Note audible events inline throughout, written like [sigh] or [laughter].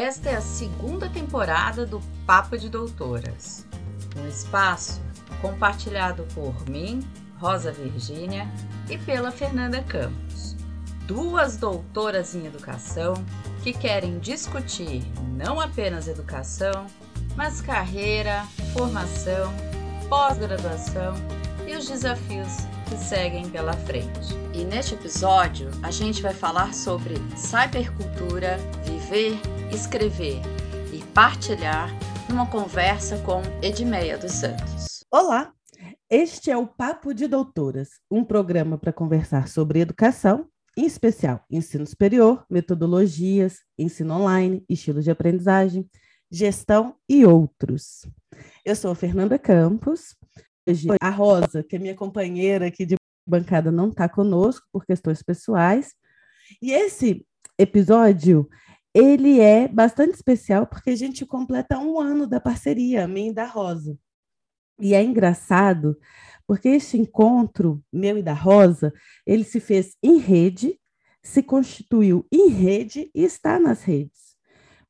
Esta é a segunda temporada do Papo de Doutoras, um espaço compartilhado por mim, Rosa Virgínia, e pela Fernanda Campos, duas doutoras em educação que querem discutir não apenas educação, mas carreira, formação, pós-graduação e os desafios que seguem pela frente. E neste episódio, a gente vai falar sobre cybercultura, viver, escrever e partilhar numa conversa com Edmeia dos Santos. Olá, este é o Papo de Doutoras, um programa para conversar sobre educação, em especial ensino superior, metodologias, ensino online, estilos de aprendizagem, gestão e outros. Eu sou a Fernanda Campos, Hoje, a Rosa, que é minha companheira aqui de bancada, não está conosco por questões pessoais. E esse episódio, ele é bastante especial porque a gente completa um ano da parceria, a e da Rosa. E é engraçado porque este encontro, meu e da Rosa, ele se fez em rede, se constituiu em rede e está nas redes.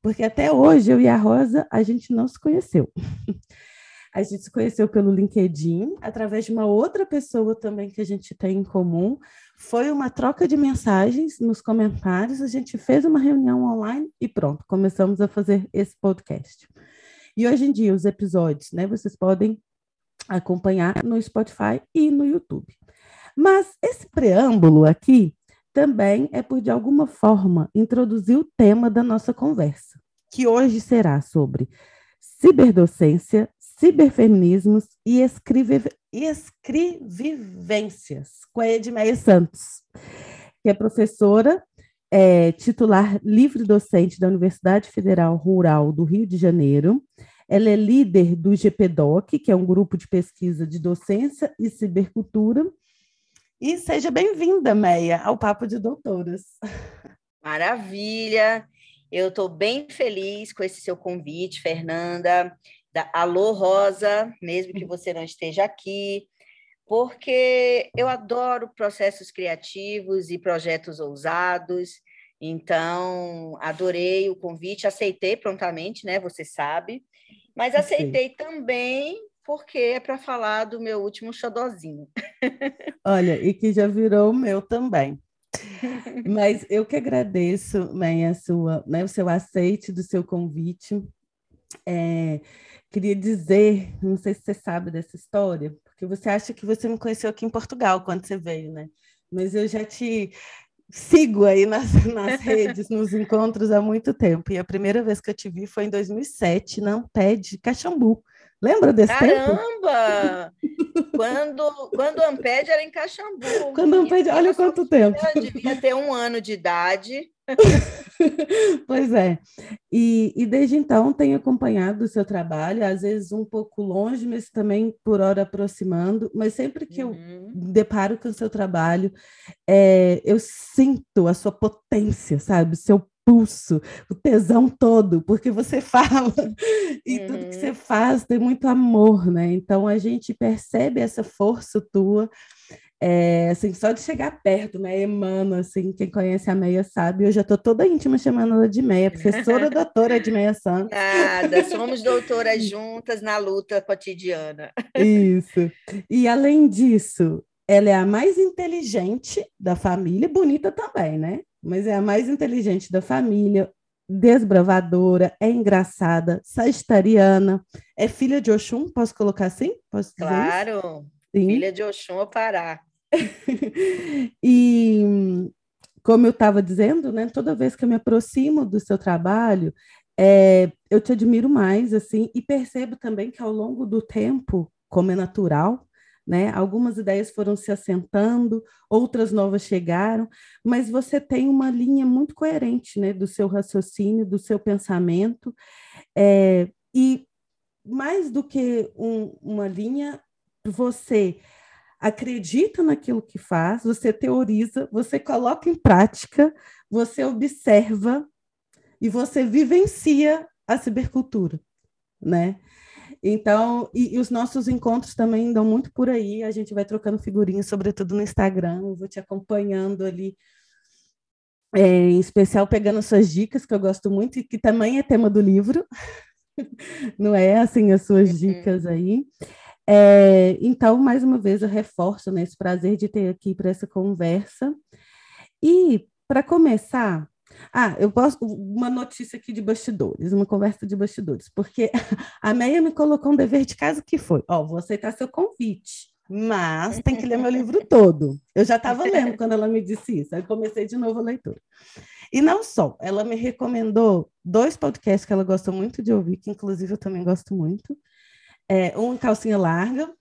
Porque até hoje, eu e a Rosa, a gente não se conheceu. [laughs] A gente se conheceu pelo LinkedIn, através de uma outra pessoa também que a gente tem em comum. Foi uma troca de mensagens nos comentários, a gente fez uma reunião online e pronto, começamos a fazer esse podcast. E hoje em dia, os episódios, né, vocês podem acompanhar no Spotify e no YouTube. Mas esse preâmbulo aqui também é por, de alguma forma, introduzir o tema da nossa conversa, que hoje será sobre ciberdocência, ciberfeminismos e, escrive, escrevivências, com a Edmeia Santos, que é professora é, titular livre docente da Universidade Federal Rural do Rio de Janeiro. Ela é líder do GPDOC, que é um grupo de pesquisa de docência e cibercultura. E seja bem-vinda, Meia, ao Papo de Doutoras. Maravilha! Eu estou bem feliz com esse seu convite, Fernanda da Alô Rosa, mesmo que você não esteja aqui, porque eu adoro processos criativos e projetos ousados. Então, adorei o convite, aceitei prontamente, né? Você sabe, mas aceitei Sim. também porque é para falar do meu último xodozinho. [laughs] Olha, e que já virou o meu também. [laughs] Mas eu que agradeço, mãe, a sua, né, o seu aceite do seu convite. É, queria dizer, não sei se você sabe dessa história, porque você acha que você me conheceu aqui em Portugal quando você veio, né? Mas eu já te sigo aí nas, [laughs] nas redes, nos encontros há muito tempo. E a primeira vez que eu te vi foi em 2007, na Amped Caxambu. Lembra desse Caramba! tempo? quando, quando Amped era em Caxambu. Quando Amped, olha quanto tempo. Eu devia ter um ano de idade. [laughs] pois é. E, e, desde então tenho acompanhado o seu trabalho, às vezes um pouco longe, mas também por hora aproximando. Mas sempre que uhum. eu deparo com o seu trabalho, é, eu sinto a sua potência, sabe? Seu pulso, o tesão todo, porque você [laughs] fala e uhum. tudo que você uhum. faz tem muito amor, né? Então a gente percebe essa força tua é, assim, só de chegar perto, né, emana, assim, quem conhece a Meia sabe, eu já estou toda íntima chamando ela de Meia, professora doutora de Meia Santos. Nada, somos [laughs] doutoras juntas na luta cotidiana. Isso. E além disso, ela é a mais inteligente da família, bonita também, né? Mas é a mais inteligente da família, desbravadora, é engraçada, sagitariana, é filha de Oxum, posso colocar assim? Posso dizer claro, filha de Oxum Pará. [laughs] e como eu estava dizendo, né, toda vez que eu me aproximo do seu trabalho, é, eu te admiro mais, assim, e percebo também que ao longo do tempo, como é natural, né, algumas ideias foram se assentando, outras novas chegaram, mas você tem uma linha muito coerente, né, do seu raciocínio, do seu pensamento, é, e mais do que um, uma linha, você acredita naquilo que faz, você teoriza, você coloca em prática, você observa e você vivencia a cibercultura, né? Então, e, e, os nossos encontros também dão muito por aí, a gente vai trocando figurinhas, sobretudo no Instagram, eu vou te acompanhando ali é, em especial pegando suas dicas, que eu gosto muito e que também é tema do livro, [laughs] não é? Assim, as suas uhum. dicas aí. É, então, mais uma vez, eu reforço né, esse prazer de ter aqui para essa conversa. E, para começar, ah, eu posso. Uma notícia aqui de bastidores, uma conversa de bastidores, porque [laughs] a Meia me colocou um dever de casa que foi: Ó, vou aceitar seu convite, mas tem que ler meu livro [laughs] todo. Eu já estava lendo quando ela me disse isso, aí comecei de novo a leitura. E não só, ela me recomendou dois podcasts que ela gosta muito de ouvir, que inclusive eu também gosto muito. É, um Calcinha Larga,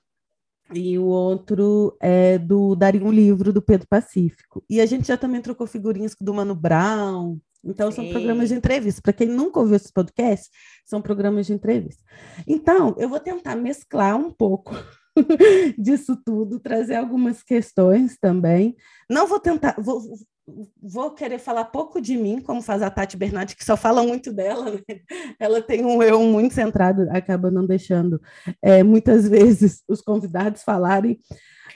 e o outro é do Daria um Livro, do Pedro Pacífico. E a gente já também trocou figurinhas do Mano Brown. Então, Sim. são programas de entrevista. Para quem nunca ouviu esses podcasts, são programas de entrevista. Então, eu vou tentar mesclar um pouco [laughs] disso tudo, trazer algumas questões também. Não vou tentar, vou, vou querer falar pouco de mim, como faz a Tati Bernardi, que só fala muito dela, né? Ela tem um eu muito centrado, acaba não deixando é, muitas vezes os convidados falarem.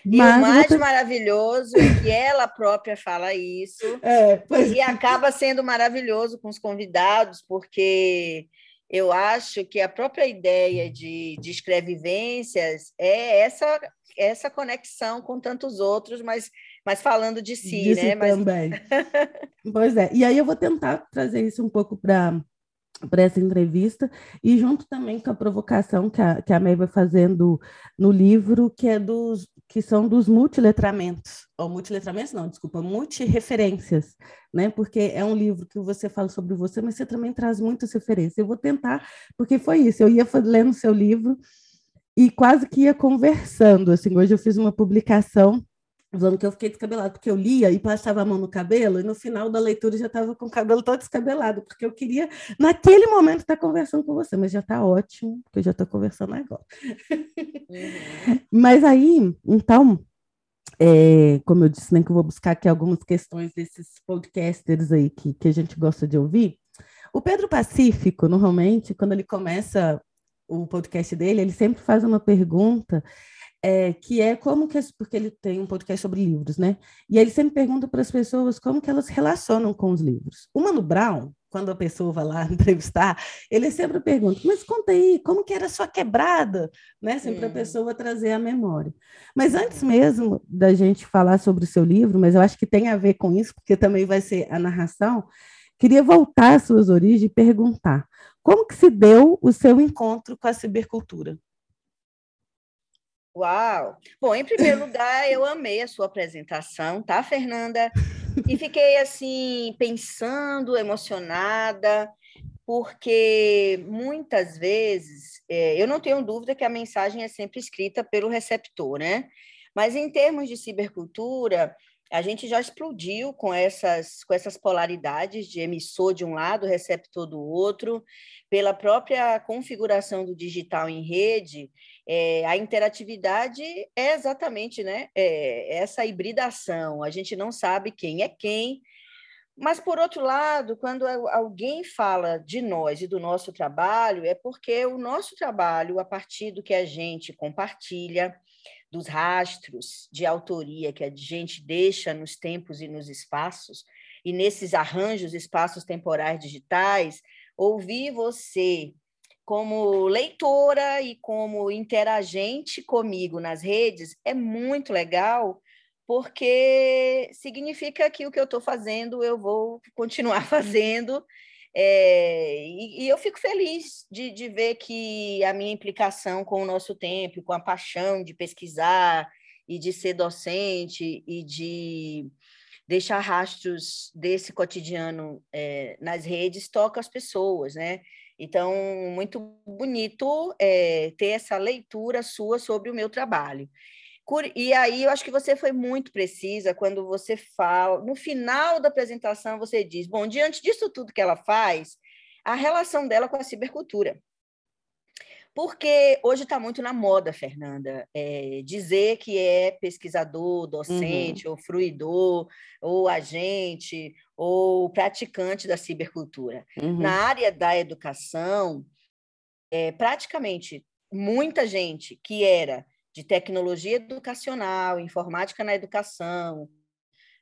E o mais maravilhoso é que ela própria fala isso, [laughs] é, e é. acaba sendo maravilhoso com os convidados, porque eu acho que a própria ideia de, de escrevivências é essa, essa conexão com tantos outros, mas mas falando de si, de né? Mas... também. [laughs] pois é. E aí eu vou tentar trazer isso um pouco para para essa entrevista e junto também com a provocação que a, que a May vai fazendo no livro, que é dos que são dos multiletramentos, ou multiletramentos não, desculpa, multireferências, né? Porque é um livro que você fala sobre você, mas você também traz muitas referências. Eu vou tentar, porque foi isso, eu ia lendo seu livro e quase que ia conversando, assim, hoje eu fiz uma publicação Falando que eu fiquei descabelado, porque eu lia e passava a mão no cabelo, e no final da leitura já estava com o cabelo todo descabelado, porque eu queria, naquele momento, estar tá conversando com você, mas já está ótimo, porque eu já estou conversando agora. Uhum. [laughs] mas aí, então, é, como eu disse, nem né, que eu vou buscar aqui algumas questões desses podcasters aí que, que a gente gosta de ouvir. O Pedro Pacífico, normalmente, quando ele começa o podcast dele, ele sempre faz uma pergunta é, que é como que, porque ele tem um podcast sobre livros, né? E ele sempre pergunta para as pessoas como que elas relacionam com os livros. O Mano Brown, quando a pessoa vai lá [laughs] entrevistar, ele sempre pergunta, mas conta aí, como que era a sua quebrada? Né? Sempre hum. a pessoa trazer a memória. Mas antes mesmo da gente falar sobre o seu livro, mas eu acho que tem a ver com isso, porque também vai ser a narração, queria voltar às suas origens e perguntar, como que se deu o seu encontro com a cibercultura? Uau! Bom, em primeiro lugar, [laughs] eu amei a sua apresentação, tá, Fernanda? E fiquei assim pensando, emocionada, porque muitas vezes é, eu não tenho dúvida que a mensagem é sempre escrita pelo receptor, né? Mas em termos de cibercultura, a gente já explodiu com essas, com essas polaridades de emissor de um lado, receptor do outro, pela própria configuração do digital em rede, é, a interatividade é exatamente né, é, essa hibridação, a gente não sabe quem é quem, mas, por outro lado, quando alguém fala de nós e do nosso trabalho, é porque o nosso trabalho, a partir do que a gente compartilha, dos rastros de autoria que a gente deixa nos tempos e nos espaços, e nesses arranjos, espaços temporais digitais, ouvir você como leitora e como interagente comigo nas redes é muito legal, porque significa que o que eu estou fazendo eu vou continuar [laughs] fazendo é, e, e, eu fico feliz de, de ver que a minha implicação com o nosso tempo, com a paixão de pesquisar e de ser docente e de deixar rastros desse cotidiano é, nas redes toca as pessoas, né? Então, muito bonito é, ter essa leitura sua sobre o meu trabalho. E aí eu acho que você foi muito precisa quando você fala, no final da apresentação você diz, bom, diante disso tudo que ela faz, a relação dela com a cibercultura. Porque hoje está muito na moda, Fernanda, é, dizer que é pesquisador, docente, uhum. ou fruidor, ou agente, ou praticante da cibercultura. Uhum. Na área da educação, é, praticamente muita gente que era de tecnologia educacional, informática na educação,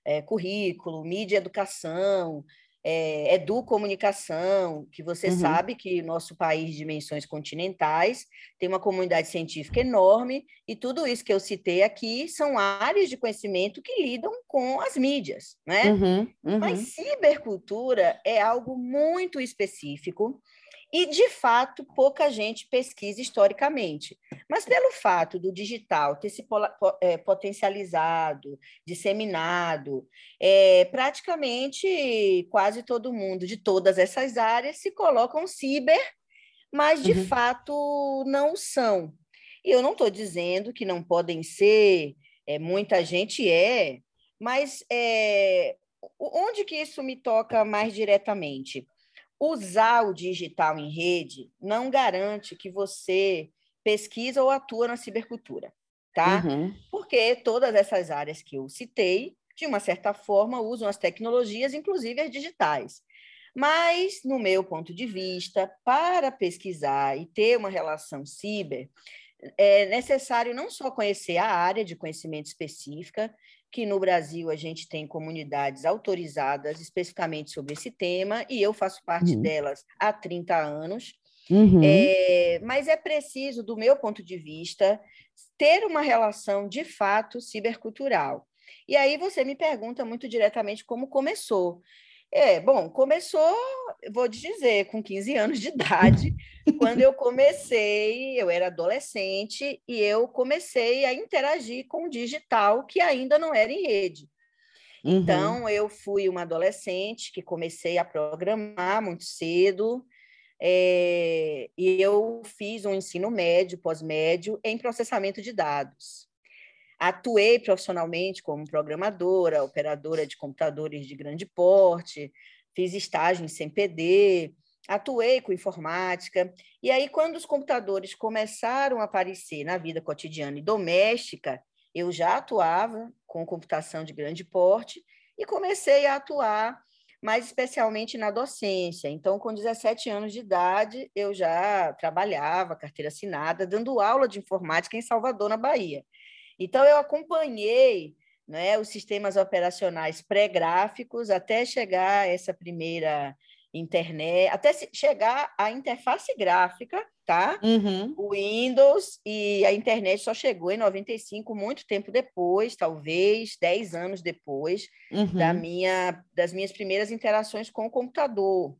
é, currículo, mídia educação, é, educomunicação, que você uhum. sabe que nosso país de dimensões continentais tem uma comunidade científica enorme, e tudo isso que eu citei aqui são áreas de conhecimento que lidam com as mídias, né? Uhum, uhum. Mas cibercultura é algo muito específico, e, de fato, pouca gente pesquisa historicamente. Mas pelo fato do digital ter se é, potencializado, disseminado, é, praticamente quase todo mundo de todas essas áreas se colocam ciber, mas de uhum. fato não são. E eu não estou dizendo que não podem ser, é, muita gente é, mas é, onde que isso me toca mais diretamente? Usar o digital em rede não garante que você pesquisa ou atua na cibercultura, tá? Uhum. Porque todas essas áreas que eu citei, de uma certa forma, usam as tecnologias, inclusive as digitais. Mas, no meu ponto de vista, para pesquisar e ter uma relação ciber, é necessário não só conhecer a área de conhecimento específica, que no Brasil a gente tem comunidades autorizadas especificamente sobre esse tema, e eu faço parte uhum. delas há 30 anos. Uhum. É, mas é preciso, do meu ponto de vista, ter uma relação de fato cibercultural. E aí você me pergunta muito diretamente como começou. É, bom, começou, vou te dizer, com 15 anos de idade, quando eu comecei, eu era adolescente e eu comecei a interagir com o digital, que ainda não era em rede. Uhum. Então, eu fui uma adolescente que comecei a programar muito cedo, é, e eu fiz um ensino médio, pós-médio, em processamento de dados. Atuei profissionalmente como programadora, operadora de computadores de grande porte, fiz estágio em CMPD, atuei com informática. E aí, quando os computadores começaram a aparecer na vida cotidiana e doméstica, eu já atuava com computação de grande porte e comecei a atuar mais especialmente na docência. Então, com 17 anos de idade, eu já trabalhava, carteira assinada, dando aula de informática em Salvador, na Bahia. Então, eu acompanhei né, os sistemas operacionais pré-gráficos até chegar a essa primeira internet, até chegar à interface gráfica, tá? Uhum. O Windows e a internet só chegou em 95, muito tempo depois, talvez 10 anos depois uhum. da minha, das minhas primeiras interações com o computador.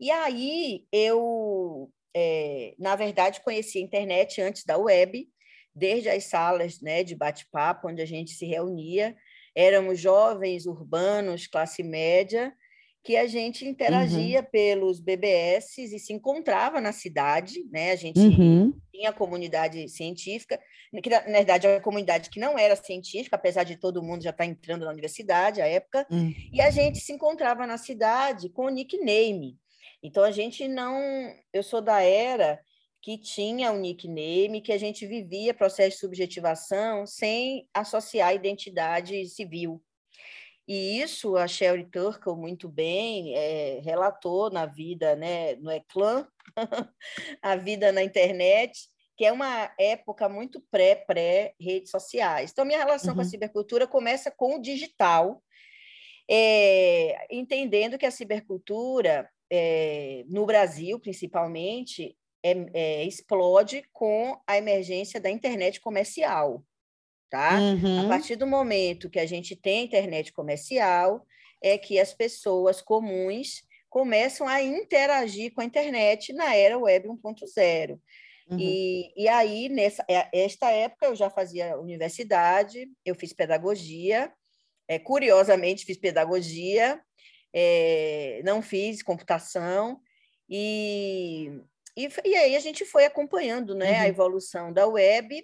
E aí eu, é, na verdade, conheci a internet antes da web, desde as salas né, de bate-papo, onde a gente se reunia. Éramos jovens, urbanos, classe média, que a gente interagia uhum. pelos BBS e se encontrava na cidade, né? A gente uhum. tinha a comunidade científica, que na verdade é uma comunidade que não era científica, apesar de todo mundo já estar tá entrando na universidade à época, uhum. e a gente se encontrava na cidade com o nickname. Então a gente não, eu sou da era que tinha um nickname, que a gente vivia processo de subjetivação sem associar a identidade civil. E isso a Sherry Turkle muito bem é, relatou na vida, né, no Eclã, [laughs] a vida na internet, que é uma época muito pré-pré-redes sociais. Então, minha relação uhum. com a uhum. cibercultura começa com o digital, é, entendendo que a cibercultura, é, no Brasil, principalmente, é, é, explode com a emergência da internet comercial. Tá? Uhum. A partir do momento que a gente tem internet comercial, é que as pessoas comuns começam a interagir com a internet na era web 1.0. Uhum. E, e aí, nessa é, esta época, eu já fazia universidade, eu fiz pedagogia, é, curiosamente, fiz pedagogia, é, não fiz computação, e e, e aí a gente foi acompanhando né, uhum. a evolução da web,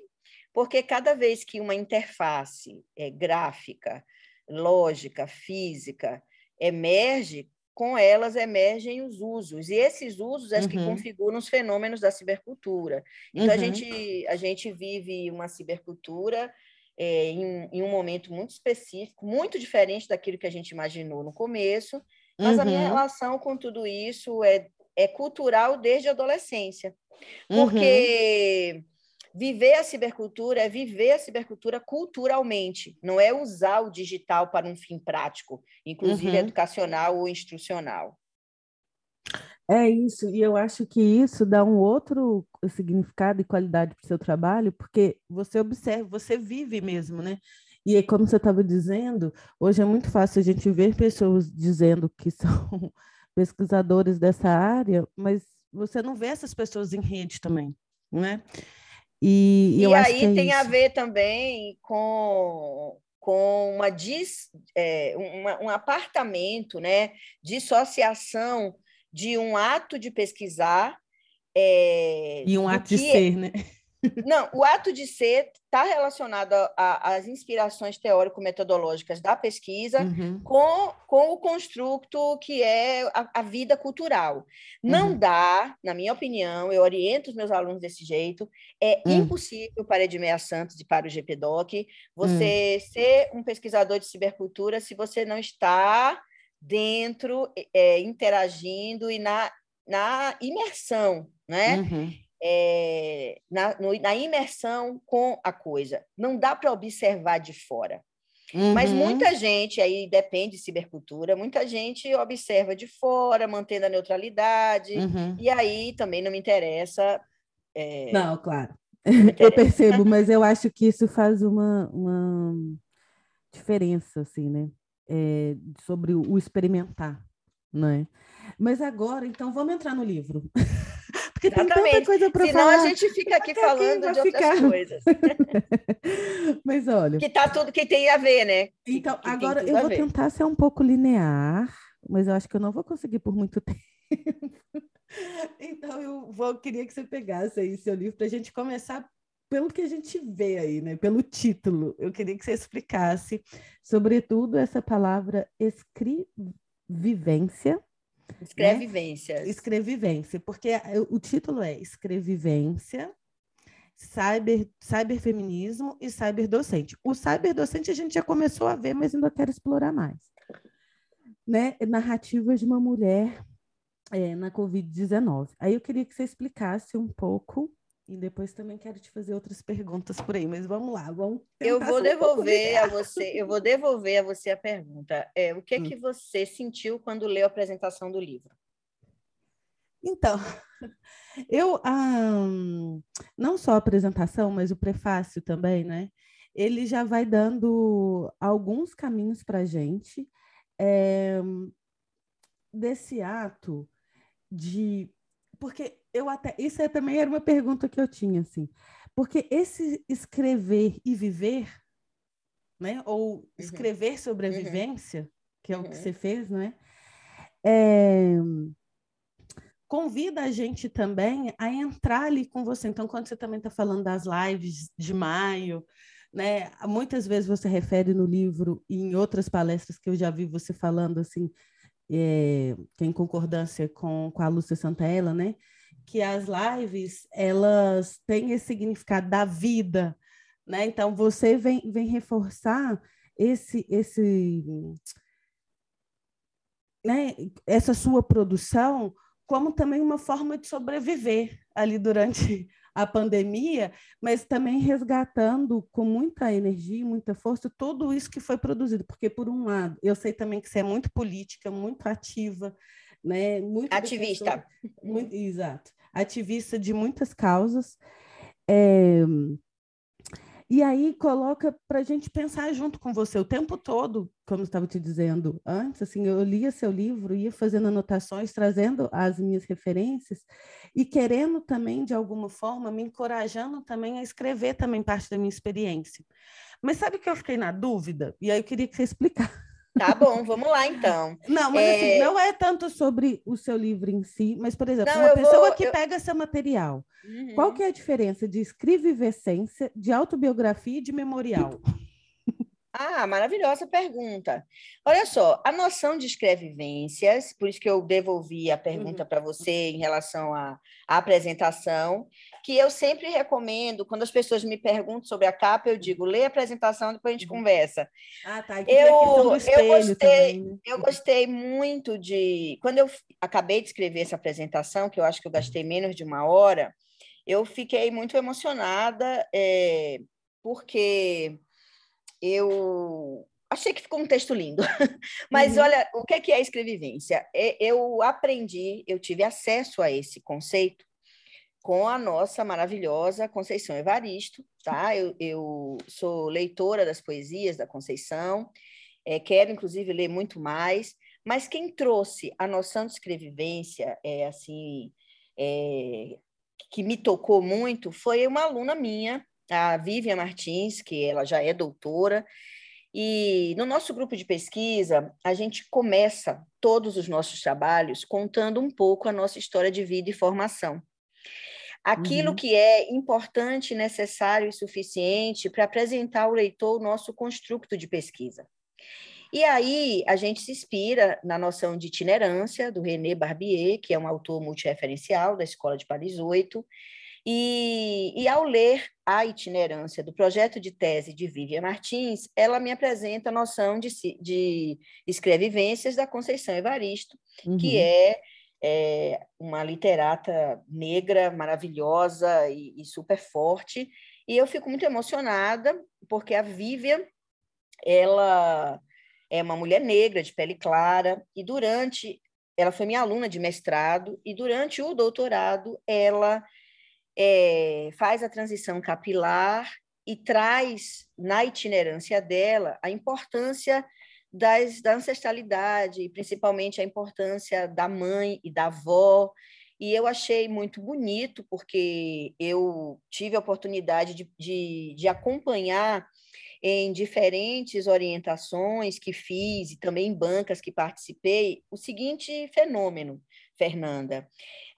porque cada vez que uma interface é, gráfica, lógica, física emerge, com elas emergem os usos, e esses usos é uhum. que configuram os fenômenos da cibercultura. Então, uhum. a, gente, a gente vive uma cibercultura é, em, em, um momento muito específico, muito diferente daquilo que a gente imaginou no começo, mas a minha uhum. relação com tudo isso é é cultural desde a adolescência. Porque uhum. Viver a cibercultura é viver a cibercultura culturalmente, não é usar o digital para um fim prático, inclusive uhum. educacional ou instrucional. É isso, e eu acho que isso dá um outro significado e qualidade para o seu trabalho, porque você observa, você vive mesmo, né? E aí, como você estava dizendo, hoje é muito fácil a gente ver pessoas dizendo que são pesquisadores dessa área, mas você não vê essas pessoas em rede também, né? E, e, e aí é tem isso. a ver também com, com uma, dis, é, uma, um apartamento, né? Dissociação de um ato de pesquisar. É, e um ato de ser, né? Não, o ato de ser está relacionado às inspirações teórico-metodológicas da pesquisa uhum. com, com o construto que é a, a vida cultural. Não uhum. dá, na minha opinião, eu oriento os meus alunos desse jeito, é uhum. impossível para Edmeia Santos e para o GPDoc você hum. ser um pesquisador de cibercultura se você não está dentro, é, interagindo e na, na imersão, né? Uhum é, na, no, na imersão com a coisa. Não dá para observar de fora. Uhum. Mas muita gente, aí depende de cibercultura, muita gente observa de fora, mantendo a neutralidade, uhum. e aí também não me interessa. É... Não, claro. [laughs] Eu percebo, mas eu acho que isso faz uma, uma diferença, assim, né? É, sobre o experimentar, né? Mas agora, então, vamos entrar no livro. [laughs] Porque Exatamente. tem tanta coisa para falar. Senão a gente fica aqui falando aqui de ficar... outras coisas. [laughs] Mas olha. Que tá tudo que tem a ver, né? Então, que, que agora eu vou tentar ser um pouco linear, mas eu acho que eu não vou conseguir por muito [laughs] tempo. então, eu vou, queria que você pegasse aí seu livro para a gente começar pelo que a gente vê aí, né? Pelo título. Eu queria que você explicasse, sobretudo, essa palavra escrevivência Escrevivência. Né? Escrevivência, porque o título é Escrevivência, cyber, cyberfeminismo e cyberdocente. O cyberdocente a gente já começou a ver, mas ainda quero explorar mais. Né? Narrativas de uma mulher é, na Covid-19. Aí eu queria que você explicasse um pouco e depois também quero te fazer outras perguntas por aí, mas vamos lá, vamos. Eu vou devolver um a você, eu vou devolver a você a pergunta. É, o que hum. que você sentiu quando leu a apresentação do livro? Então, [laughs] eu não só a apresentação, mas o prefácio também, né? Ele já vai dando alguns caminhos para a gente é, desse ato de porque eu até isso é, também era uma pergunta que eu tinha assim, porque esse escrever e viver, né, ou uhum. escrever sobre a uhum. vivência, que é o que uhum. você fez, né, é, convida a gente também a entrar ali com você. Então, quando você também está falando das lives de maio, né, muitas vezes você refere no livro e em outras palestras que eu já vi você falando assim é, que é em concordância com, com a Lúcia Santella, né? Que as lives, elas têm esse significado da vida, né? Então, você vem, vem reforçar esse, esse, né? essa sua produção como também uma forma de sobreviver ali durante a pandemia, mas também resgatando com muita energia, muita força, tudo isso que foi produzido, porque por um lado, eu sei também que você é muito política, muito ativa, né? Muito ativista. muito, exato. Ativista de muitas causas. É, e aí coloca para a gente pensar junto com você o tempo todo, como estava te dizendo antes, assim, eu lia seu livro, ia fazendo anotações, trazendo as minhas referências e querendo também, de alguma forma, me encorajando também a escrever também parte da minha experiência. Mas sabe que eu fiquei na dúvida? E aí eu queria que você explicasse. Tá bom, vamos lá então. Não, mas assim, é... assim, não é tanto sobre o seu livro em si, mas, por exemplo, não, uma pessoa vou... que eu... pega seu material, uhum. qual que é a diferença de escrevivência, de autobiografia e de memorial? Ah, maravilhosa pergunta. Olha só, a noção de escrevivências, por isso que eu devolvi a pergunta uhum. para você em relação à, à, apresentação, que eu sempre recomendo, quando as pessoas me perguntam sobre a capa, eu digo, lê a apresentação, depois a gente uhum. conversa. Ah, tá. Eu, eu, gostei, também, né? eu gostei muito de... Quando eu acabei de escrever essa apresentação, que eu acho que eu gastei menos de uma hora, eu fiquei muito emocionada, é, porque eu achei que ficou um texto lindo. [laughs] Mas uhum. olha, o que é escrevivência? É, eu aprendi, eu tive acesso a esse conceito com a nossa maravilhosa Conceição Evaristo, tá? Eu, eu sou leitora das poesias da Conceição, é, quero inclusive ler muito mais, mas quem trouxe a noção de escrevivência, é assim, é, que me tocou muito, foi uma aluna minha, a Vivian Martins, que ela já é doutora, e no nosso grupo de pesquisa, a gente começa todos os nossos trabalhos contando um pouco a nossa história de vida e formação. Aquilo uhum. que é importante, necessário e suficiente para apresentar ao leitor o nosso construto de pesquisa. E aí a gente se inspira na noção de itinerância do René Barbier, que é um autor multireferencial da Escola de Paris 8, e, e, ao ler a itinerância do projeto de tese de Vivian Martins, ela me apresenta a noção de, de escrevivências da Conceição Evaristo, uhum. que é, é, uma literata negra maravilhosa e, e, super forte. E eu fico muito emocionada, porque a Vivian, ela é uma mulher negra, de pele clara, e durante... Ela foi minha aluna de mestrado, e durante o doutorado, ela é, faz a transição capilar e traz na itinerância dela a importância das, da ancestralidade, principalmente a importância da mãe e da avó. E eu achei muito bonito, porque eu tive a oportunidade de, de, de acompanhar em diferentes orientações que fiz e também em bancas que participei, o seguinte fenômeno, Fernanda.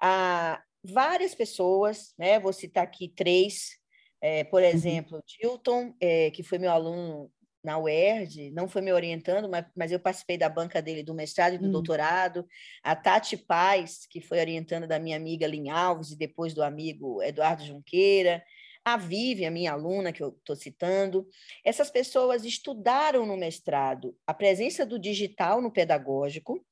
A, várias pessoas, né? Vou citar aqui três, é, por uhum. exemplo, Dilton, é, que foi meu aluno na UERJ, não foi me orientando, mas, mas eu participei da banca dele do mestrado e do hum. doutorado. A Tati Paz, que foi orientando da minha amiga Lin Alves e depois do amigo Eduardo Junqueira. A Vivi, a minha aluna, que eu estou citando. Essas pessoas estudaram no mestrado a presença do digital no pedagógico,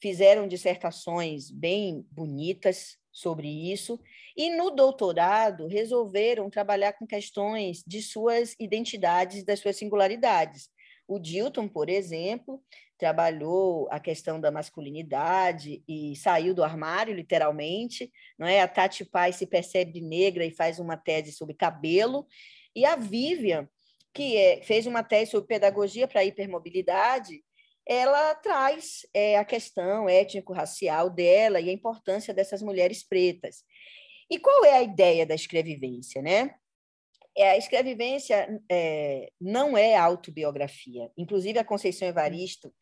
fizeram dissertações bem bonitas, sobre isso, e no doutorado resolveram trabalhar com questões de suas identidades, das suas singularidades. O Dilton, por exemplo, trabalhou a questão da masculinidade e saiu do armário, literalmente. Não é? A Tati Pai se percebe negra e faz uma tese sobre cabelo. E a Vivian, que é, fez uma tese sobre pedagogia para hipermobilidade, ela traz é, a questão étnico-racial dela e a importância dessas mulheres pretas. E qual é a ideia da escrevivência, né? É, a escrevivência é, não é autobiografia. Inclusive, a Conceição Evaristo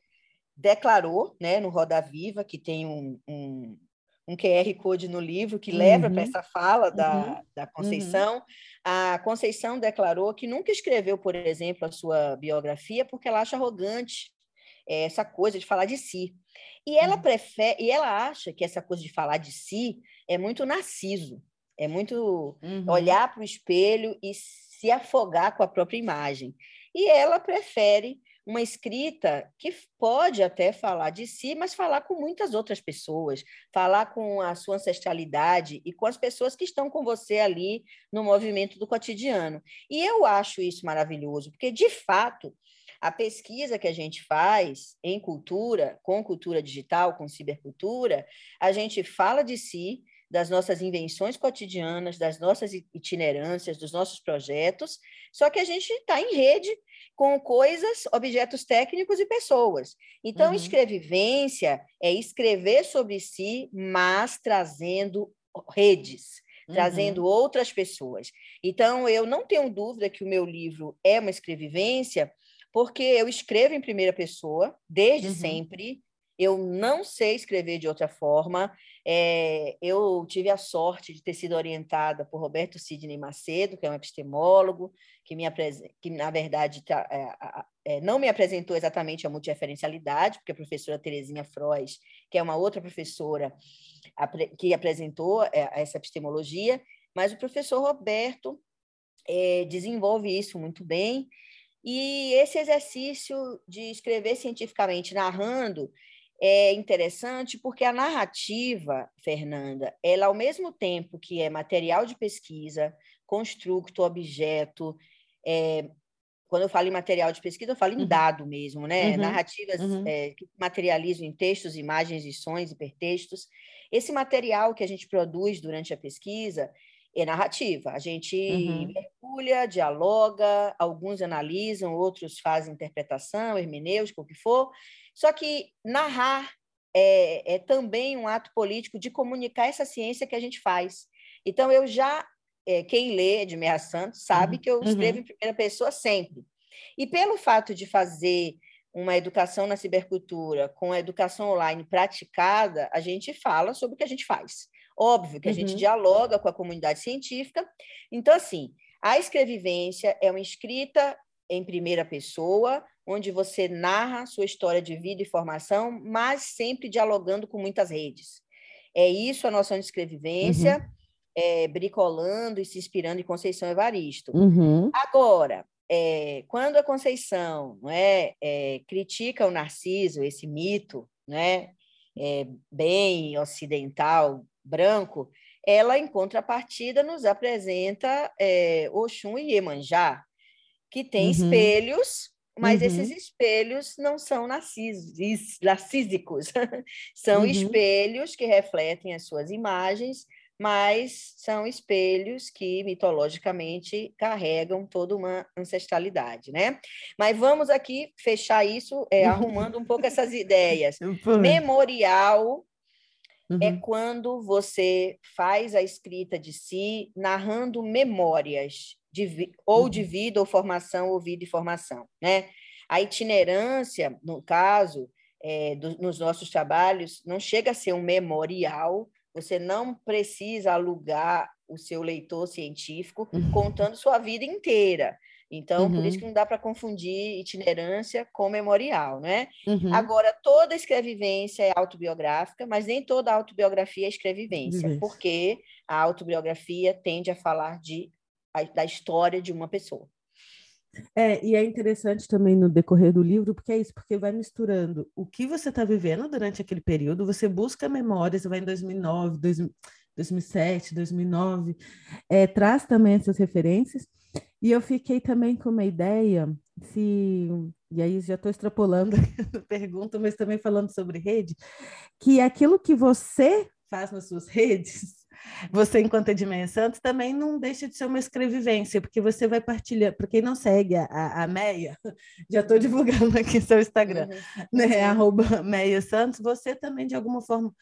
declarou, né, no Roda Viva, que tem um, um, um QR Code no livro que leva uhum. para essa fala da, uhum. da Conceição. Uhum. A Conceição declarou que nunca escreveu, por exemplo, a sua biografia porque ela acha arrogante é, essa coisa de falar de si. E ela uhum. prefere, e ela acha que essa coisa de falar de si é muito narciso, é muito uhum. olhar para o espelho e se afogar com a própria imagem. E ela prefere uma escrita que pode até falar de si, mas falar com muitas outras pessoas, falar com a sua ancestralidade e com as pessoas que estão com você ali no movimento do cotidiano. E eu acho isso maravilhoso, porque de fato a pesquisa que a gente faz em cultura, com cultura digital, com cibercultura, a gente fala de si, das nossas invenções cotidianas, das nossas itinerâncias, dos nossos projetos, só que a gente está em rede com coisas, objetos técnicos e pessoas. Então, uhum. escrevivência é escrever sobre si, mas trazendo redes, uhum. trazendo outras pessoas. Então, eu não tenho dúvida que o meu livro é uma escrevivência, porque eu escrevo em primeira pessoa desde uhum. sempre. Eu não sei escrever de outra forma. É, eu tive a sorte de ter sido orientada por Roberto Sidney Macedo, que é um epistemólogo, que, me que na verdade tá, é, é, não me apresentou exatamente a multireferencialidade, porque a professora Terezinha Frois, que é uma outra professora que apresentou é, essa epistemologia, mas o professor Roberto é, desenvolve isso muito bem e esse exercício de escrever cientificamente narrando é interessante porque a narrativa, Fernanda, ela ao mesmo tempo que é material de pesquisa, construto, objeto, é, quando eu falo em material de pesquisa, eu falo em uhum. dado mesmo, né? Uhum. Narrativas uhum. É, que materializam em textos, imagens, lições, hipertextos. Esse material que a gente produz durante a pesquisa é narrativa. A gente uhum. mergulha, dialoga, alguns analisam, outros fazem interpretação, hermenêutica, o que for. Só que narrar é, é também um ato político de comunicar essa ciência que a gente faz. Então, eu já é, quem lê Edmir Santos sabe uhum. que eu escrevo uhum. em primeira pessoa sempre. E pelo fato de fazer uma educação na cibercultura com a educação online praticada, a gente fala sobre o que a gente faz. Óbvio que a uhum. gente dialoga com a comunidade científica. Então, assim, a escrevivência é uma escrita em primeira pessoa, onde você narra sua história de vida e formação, mas sempre dialogando com muitas redes. É isso a noção de escrevivência. Uhum é, bricolando e se inspirando em Conceição Evaristo. Uhum. Agora, é, quando a Conceição não é, é, critica o Narciso, esse mito né, é, bem ocidental, branco, ela, em contrapartida, nos apresenta é, Oxum e Iemanjá, que tem uhum. espelhos, mas uhum. esses espelhos não são narcísicos, [laughs] são uhum. espelhos que refletem as suas imagens mas são espelhos que mitologicamente carregam toda uma ancestralidade, né? Mas vamos aqui fechar isso é, [laughs] arrumando um pouco essas ideias. Memorial uhum. é quando você faz a escrita de si narrando memórias de, ou de uhum. vida ou formação ou vida e formação, né? A itinerância, no caso, é, do, nos nossos trabalhos, não chega a ser um memorial, você não precisa alugar o seu leitor científico uhum. contando sua vida inteira. Então, uhum. por isso uhum. que não dá para confundir itinerância com memorial, né? Uhum. Agora, toda escrevivência é autobiográfica, mas nem toda autobiografia é escrevivência, porque a autobiografia tende a falar de, a, da história de uma pessoa. É, e é interessante também no decorrer do livro, porque é isso, porque vai misturando o que você está vivendo durante aquele período, você busca memórias, você vai em 2009, 2007, 2009, é, traz também essas referências, e eu fiquei também com uma ideia, se, e aí já estou extrapolando [laughs] a pergunta, mas também falando sobre rede, que aquilo que você faz nas suas redes, [laughs] você, enquanto Edmeia Santos, também não deixa de ser uma escrevivência, porque você vai partilhar. Para quem não segue a, a Meia, [laughs] já estou divulgando aqui seu Instagram, uhum. né? Arroba Meia Santos, você também, de alguma forma,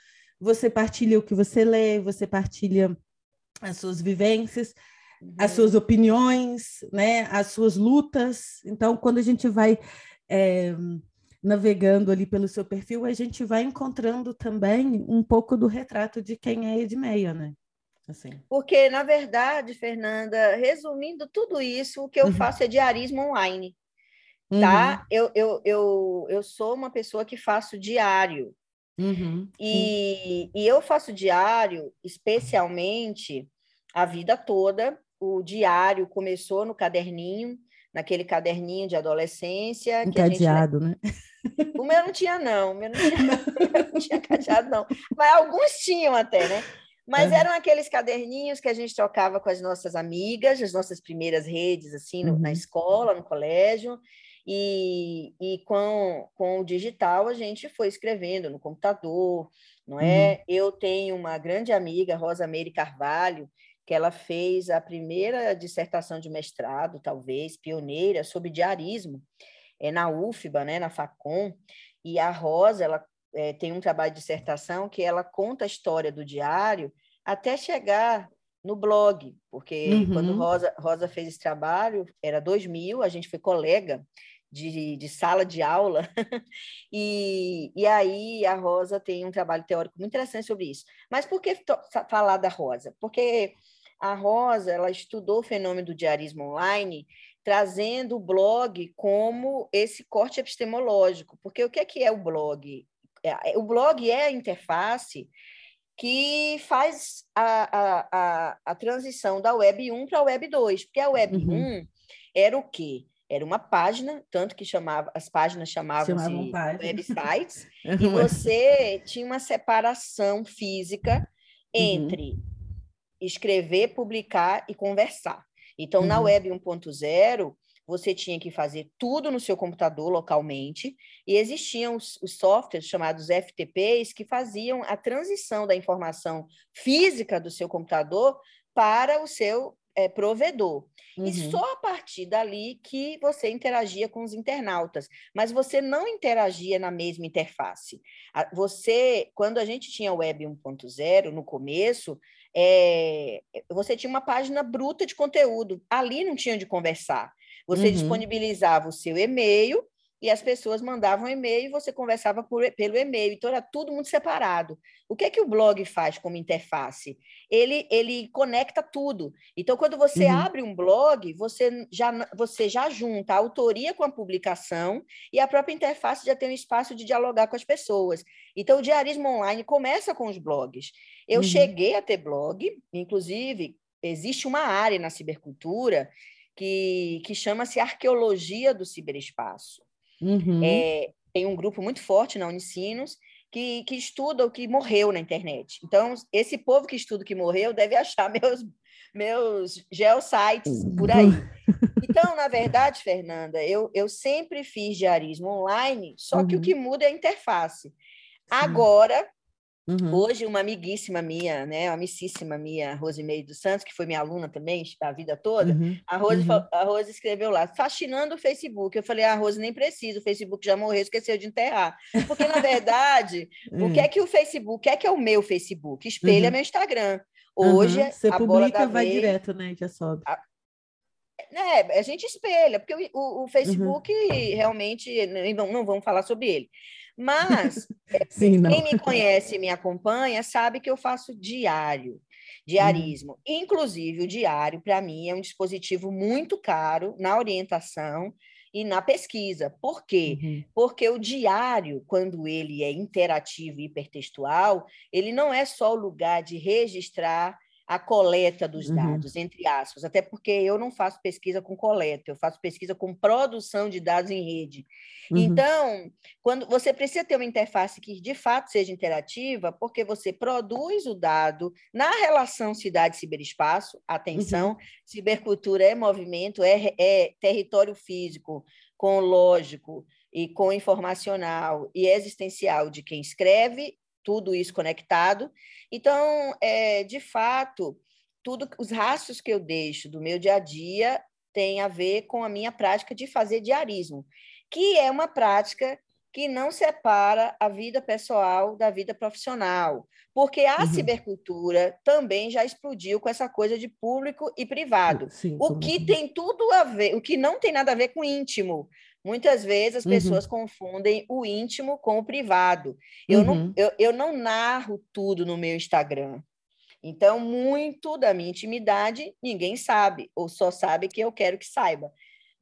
você partilha o que você lê, você partilha as suas vivências, uhum. as suas opiniões, né? as suas lutas. Então, quando a gente vai. É, navegando ali pelo seu perfil, a gente vai encontrando também um pouco do retrato de quem é Edmeia, né? Assim. Porque, na verdade, Fernanda, resumindo tudo isso, o que eu uhum. faço é diarismo online. Tá? Uhum. Eu, eu, eu, eu sou uma pessoa que faço diário. Uhum. E, e eu faço diário, especialmente a vida toda. O diário começou no caderninho, naquele caderninho de adolescência. Encadeado, gente... né? [laughs] O meu não tinha, não. O meu não tinha, [laughs] não tinha cadeado, não. Mas alguns tinham até, né? Mas eram aqueles caderninhos que a gente trocava com as nossas amigas, as nossas primeiras redes, assim, no, uhum. na escola, no colégio. E, e com, com o digital a gente foi escrevendo no computador, não é? Uhum. Eu tenho uma grande amiga, Rosa Meire Carvalho, que ela fez a primeira dissertação de mestrado, talvez, pioneira, sobre diarismo é, na UFBA, né, na FACOM, e a Rosa ela é, tem um trabalho de dissertação que ela conta a história do diário até chegar no blog, porque uhum. quando Rosa, Rosa fez esse trabalho, era 2000, a gente foi colega de, de sala de aula, [laughs] e, e aí a Rosa tem um trabalho teórico muito interessante sobre isso. Mas por que falar da Rosa? Porque a Rosa ela estudou o fenômeno do diarismo online trazendo o blog como esse corte epistemológico, porque o que é, que é o blog? É, o blog é a interface que faz a, a, a, a transição da Web 1 para a Web 2, porque a Web uhum. 1 era o quê? era uma página, tanto que chamava, as páginas chamavam, chamavam de página. websites, [laughs] e você tinha uma separação física uhum. entre uhum. Escrever, publicar e conversar. Então, uhum. na web 1.0, você tinha que fazer tudo no seu computador localmente, e existiam os, os, softwares chamados FTPs que faziam a transição da informação física do seu computador para o seu é, provedor. Uhum. E só a partir dali que você interagia com os internautas, mas você não interagia na mesma interface. Você, quando a gente tinha Web 1.0, no começo, é, você tinha uma página bruta de conteúdo, ali não tinha de conversar. Você uhum. disponibilizava o seu e-mail e as pessoas mandavam e-mail e você conversava por, pelo e-mail. Então, era tudo muito separado. O que é que o blog faz como interface? Ele, ele conecta tudo. Então, quando você uhum. abre um blog, você já, você já junta a autoria com a publicação e a própria interface já tem um espaço de dialogar com as pessoas. Então, o diarismo online começa com os blogs. Eu uhum. cheguei a ter blog, inclusive, existe uma área na cibercultura que, que chama-se Arqueologia do Ciberespaço. Uhum. É, tem um grupo muito forte na Unicinos que, que estuda o que morreu na internet. Então, esse povo que estuda o que morreu deve achar [laughs] meus, meus geosites por aí. [laughs] Então, na verdade, Fernanda, eu, eu sempre fiz diarismo online, só uhum. que o uhum. que muda é a interface. Agora, Uhum. Hoje, uma amiguíssima minha, né, uma amicíssima minha, Rosimeire dos Santos, que foi minha aluna também a vida toda, uhum. a, Rose, uhum. a Rose escreveu lá, fascinando o Facebook. Eu falei, a ah, Rose nem precisa, o Facebook já morreu, esqueceu de enterrar. Porque, na verdade, [laughs] o que é que o Facebook, o que é que é o meu Facebook? Espelha uhum. meu Instagram. Hoje, Você a publica, vai vez, direto, né, já sobe. A, é, a gente espelha, porque o, o, o uhum. Facebook realmente, não, não vamos falar sobre ele. Mas [laughs] Sim, quem me conhece e me acompanha sabe que eu faço diário, diarismo. Hum. Inclusive, o diário, para mim, é um dispositivo muito caro na orientação e na pesquisa. Por quê? Uhum. Porque o diário, quando ele é interativo e hipertextual, ele não é só o lugar de registrar a coleta dos uhum. dados, uhum. entre aspas, até porque eu não faço pesquisa com coleta, eu faço pesquisa com produção de dados em rede. Uhum. Então, quando você precisa ter uma interface que de fato seja interativa, porque você produz o dado na relação cidade-ciberespaço, atenção, uhum. cibercultura é movimento, é, é território físico, com lógico e com informacional e existencial de quem escreve tudo isso conectado. Então, é, de fato, tudo os rastros que eu deixo do meu dia a dia tem a ver com a minha prática de fazer diarismo, que é uma prática que não separa a vida pessoal da vida profissional, porque a uhum. cibercultura também já explodiu com essa coisa de público e privado, Sim, o que tem tudo a ver, o que não tem nada a ver com íntimo, Muitas vezes as uhum. pessoas confundem o íntimo com o privado. Eu, uhum. não, eu, eu não narro tudo no meu Instagram. Então, muito da minha intimidade ninguém sabe, ou só sabe que eu quero que saiba.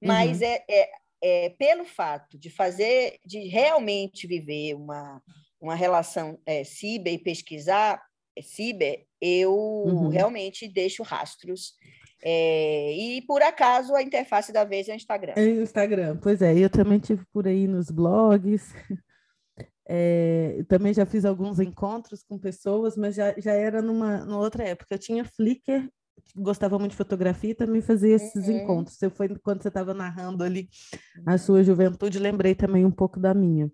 Mas uhum. é, é, é, pelo fato de fazer, de realmente viver uma, uma relação é, ciber e pesquisar é, ciber, eu uhum. realmente deixo rastros é, e por acaso a interface da vez é o Instagram. É o Instagram, pois é, eu também tive por aí nos blogs. É, também já fiz alguns encontros com pessoas, mas já, já era numa, numa outra época. Eu tinha Flickr, gostava muito de fotografia e também fazia esses uhum. encontros. Você foi quando você estava narrando ali a sua juventude, lembrei também um pouco da minha.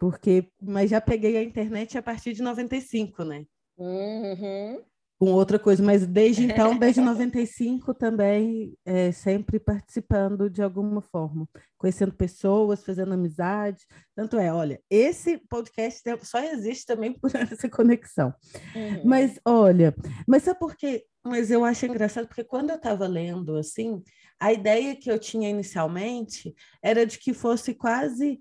Porque, mas já peguei a internet a partir de 95, né? Uhum com outra coisa, mas desde então, desde 95 também, é, sempre participando de alguma forma, conhecendo pessoas, fazendo amizade. Tanto é, olha, esse podcast só existe também por [laughs] essa conexão. Uhum. Mas olha, mas sabe por quê? Mas eu acho engraçado, porque quando eu estava lendo assim, a ideia que eu tinha inicialmente era de que fosse quase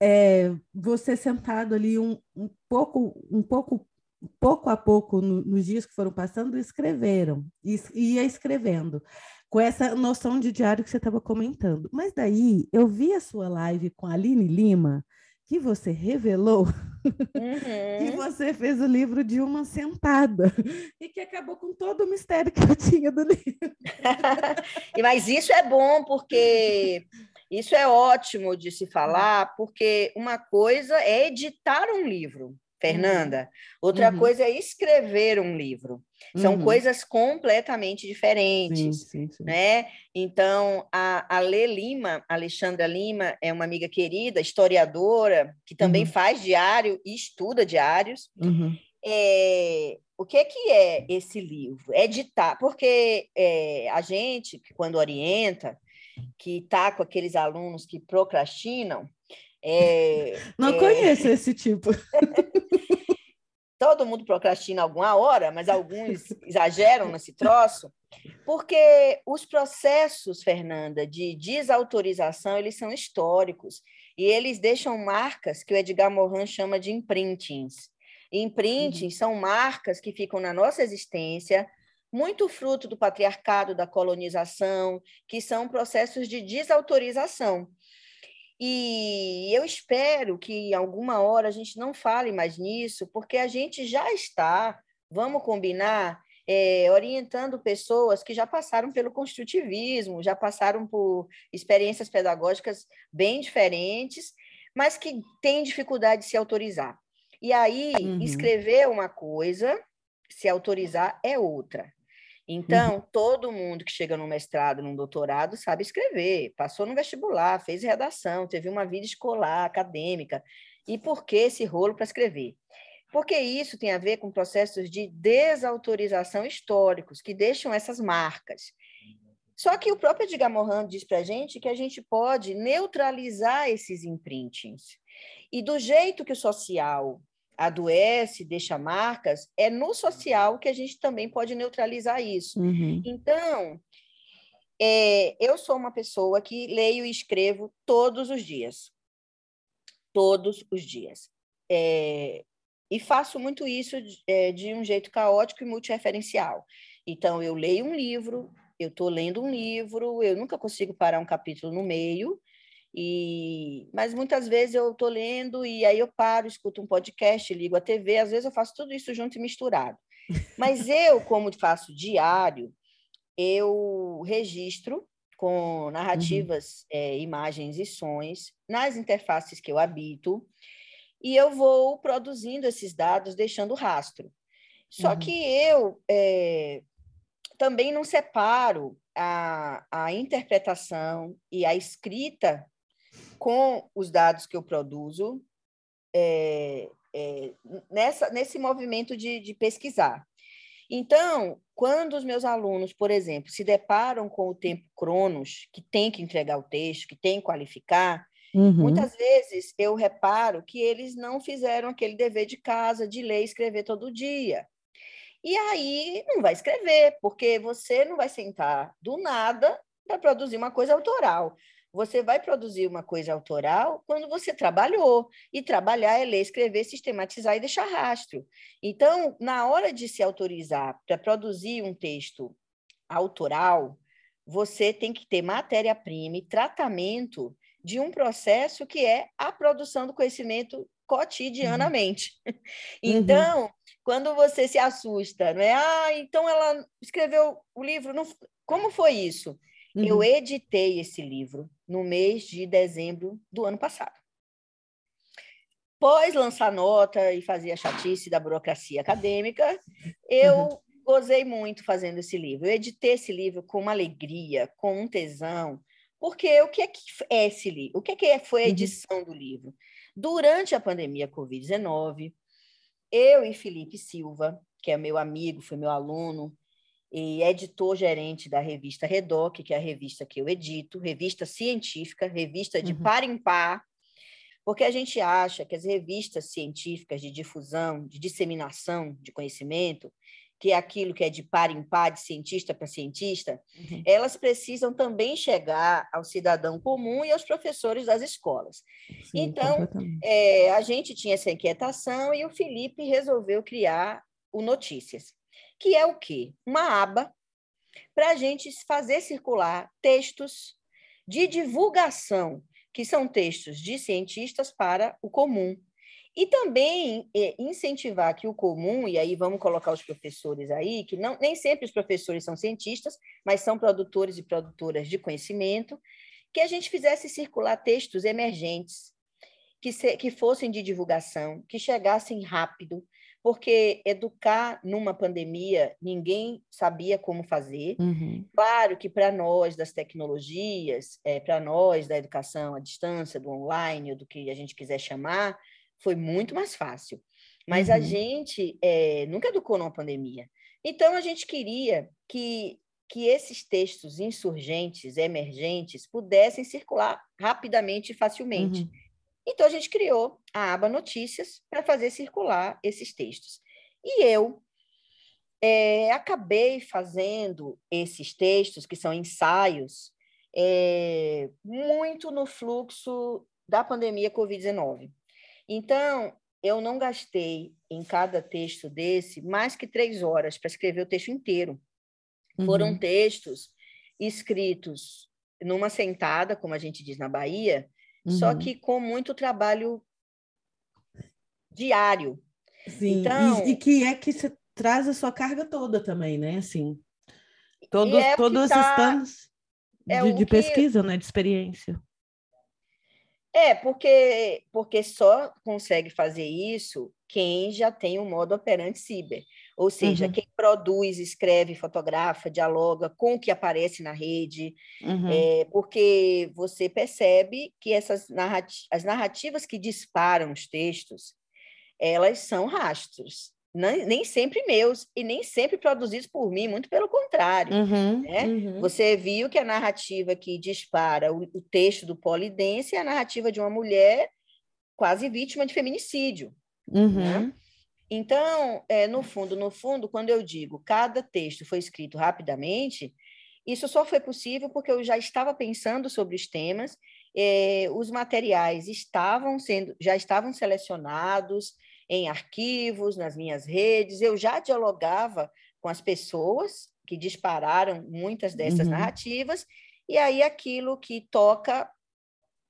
é, você sentado ali um, um pouco um pouco pouco a pouco, no, nos dias que foram passando, escreveram, e ia escrevendo, com essa noção de diário que você estava comentando. Mas daí eu vi a sua live com a Aline Lima, que você revelou [laughs] Uhum. que você fez o livro de uma sentada [laughs] e que acabou com todo o mistério que eu tinha do livro. [laughs] E, Mas isso é bom, porque isso é ótimo de se falar, porque uma coisa é editar um livro, Fernanda, outra Uhum. coisa é escrever um livro. São Uhum. coisas completamente diferentes. Sim, sim, sim. né? Então, a, a Lê Lima, Alexandra Lima, é uma amiga querida, historiadora, que também Uhum. faz diário e estuda diários. Uhum. É, o que, que é esse livro? É ditar, porque é, a gente, que quando orienta, que está com aqueles alunos que procrastinam, é, Não é, conheço esse tipo. [laughs] todo mundo procrastina alguma hora, mas alguns exageram nesse troço, porque os processos, Fernanda, de desautorização, eles são históricos e eles deixam marcas que o Edgar Morin chama de imprintings. Imprintings são marcas que ficam na nossa existência, muito fruto do patriarcado, da colonização, que são processos de desautorização. E eu espero que em alguma hora a gente não fale mais nisso, porque a gente já está, vamos combinar, é, orientando pessoas que já passaram pelo construtivismo, já passaram por experiências pedagógicas bem diferentes, mas que têm dificuldade de se autorizar. E aí, Uhum. escrever uma coisa, se autorizar é outra. Então, todo mundo que chega no mestrado, num doutorado, sabe escrever, passou no vestibular, fez redação, teve uma vida escolar, acadêmica. E por que esse rolo para escrever? Porque isso tem a ver com processos de desautorização históricos, que deixam essas marcas. Só que o próprio Edgar Morin diz para a gente que a gente pode neutralizar esses imprintings. E do jeito que o social adoece, deixa marcas, é no social que a gente também pode neutralizar isso. Uhum. Então, é, eu sou uma pessoa que leio e escrevo todos os dias. Todos os dias. É, e faço muito isso de, é, de um jeito caótico e multireferencial. Então, eu leio um livro, eu estou lendo um livro, eu nunca consigo parar um capítulo no meio, e mas muitas vezes eu estou lendo e aí eu paro, escuto um podcast, ligo a TV, às vezes eu faço tudo isso junto e misturado. [laughs] Mas eu, como faço diário, eu registro com narrativas, é, imagens e sons nas interfaces que eu habito e eu vou produzindo esses dados, deixando rastro. Só Uhum. que eu é, também não separo a, a interpretação e a escrita com os dados que eu produzo é, é, nessa, nesse movimento de, de pesquisar. Então, quando os meus alunos, por exemplo, se deparam com o tempo cronos, que tem que entregar o texto, que tem que qualificar, Uhum. muitas vezes eu reparo que eles não fizeram aquele dever de casa de ler e escrever todo dia. E aí não vai escrever, porque você não vai sentar do nada para produzir uma coisa autoral. Você vai produzir uma coisa autoral quando você trabalhou. E trabalhar é ler, escrever, sistematizar e deixar rastro. Então, na hora de se autorizar para produzir um texto autoral, você tem que ter matéria-prima e tratamento de um processo que é a produção do conhecimento cotidianamente. [laughs] Então, quando você se assusta, não é? Ah, então ela escreveu o livro. Não... Como foi isso? Uhum. Eu editei esse livro no mês de dezembro do ano passado. Pós lançar nota e fazer a chatice da burocracia acadêmica, eu Uhum. gozei muito fazendo esse livro. Eu editei esse livro com uma alegria, com um tesão, porque o que é que é esse livro? O que é que foi a Uhum. edição do livro? Durante a pandemia Covid-19, eu e Felipe Silva, que é meu amigo, foi meu aluno, e editor-gerente da revista Redoc, que é a revista que eu edito, revista científica, revista de Uhum. par em par, porque a gente acha que as revistas científicas de difusão, de disseminação de conhecimento, que é aquilo que é de par em par, de cientista para cientista, Uhum. elas precisam também chegar ao cidadão comum e aos professores das escolas. Sim, Então. É, a gente tinha essa inquietação e o Felipe resolveu criar o Notícias, que é o quê? Uma aba para a gente fazer circular textos de divulgação, que são textos de cientistas para o comum. E também é, incentivar que o comum, e aí vamos colocar os professores aí, que não, nem sempre os professores são cientistas, mas são produtores e produtoras de conhecimento, que a gente fizesse circular textos emergentes, que, se, que fossem de divulgação, que chegassem rápido, porque educar numa pandemia ninguém sabia como fazer. Uhum. Claro que para nós das tecnologias, é, para nós da educação à distância, do online, ou do que a gente quiser chamar, foi muito mais fácil. Mas uhum. a gente é, nunca educou numa pandemia. Então, a gente queria que, que esses textos insurgentes, emergentes, pudessem circular rapidamente e facilmente. Uhum. Então, a gente criou a aba Notícias para fazer circular esses textos. E eu é, acabei fazendo esses textos, que são ensaios, é, muito no fluxo da pandemia Covid-19. Então, eu não gastei em cada texto desse mais que três horas para escrever o texto inteiro. Uhum. Foram textos escritos numa sentada, como a gente diz na Bahia, uhum. só que com muito trabalho diário. Sim, então, e, e que é que você traz a sua carga toda também, né? Assim, todos, é todos tá, esses anos é de, de pesquisa, né? De experiência. É, porque, porque só consegue fazer isso quem já tem um modo operante ciber. Ou seja, uhum. quem produz, escreve, fotografa, dialoga com o que aparece na rede, uhum. é, porque você percebe que essas narrati as narrativas que disparam os textos, elas são rastros nem sempre meus e nem sempre produzidos por mim, muito pelo contrário. Uhum, né? uhum. Você viu que a narrativa que dispara o, o texto do polidense é a narrativa de uma mulher quase vítima de feminicídio. Uhum. Né? Então, é, no fundo, no fundo, quando eu digo cada texto foi escrito rapidamente, isso só foi possível porque eu já estava pensando sobre os temas, eh, os materiais estavam sendo, já estavam selecionados, em arquivos, nas minhas redes, eu já dialogava com as pessoas que dispararam muitas dessas uhum. narrativas, e aí aquilo que toca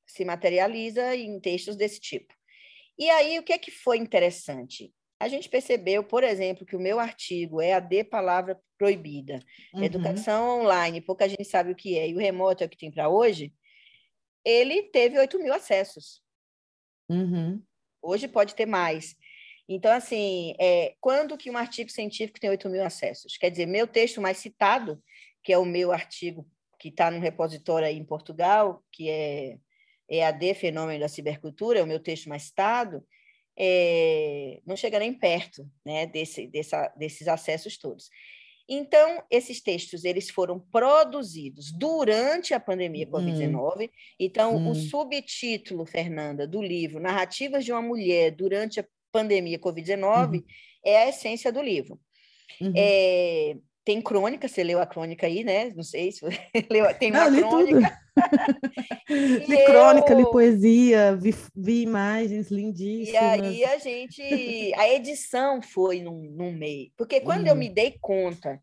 se materializa em textos desse tipo. E aí, o que é que foi interessante? A gente percebeu, por exemplo, que o meu artigo é a de palavra proibida, uhum. educação online, pouca gente sabe o que é, e o remoto é o que tem para hoje, ele teve 8 mil acessos. Uhum. Hoje pode ter mais. Então, assim, é, quando que um artigo científico tem 8 mil acessos? Quer dizer, meu texto mais citado, que é o meu artigo que está no repositório aí em Portugal, que é EAD, Fenômeno da Cibercultura, é o meu texto mais citado, é, não chega nem perto né, desse, dessa, desses acessos todos. Então, esses textos eles foram produzidos durante a pandemia Covid-19. Hum. Então, hum. o subtítulo, Fernanda, do livro Narrativas de uma Mulher durante a pandemia Covid-19 uhum. é a essência do livro. Uhum. É, tem crônica, você leu a crônica aí, né? Não sei se você [laughs] leu, tem uma Não, [laughs] crônica. li eu... crônica, li poesia, vi, vi, imagens lindíssimas. E aí a gente, a edição foi num, num meio, porque quando uhum. eu me dei conta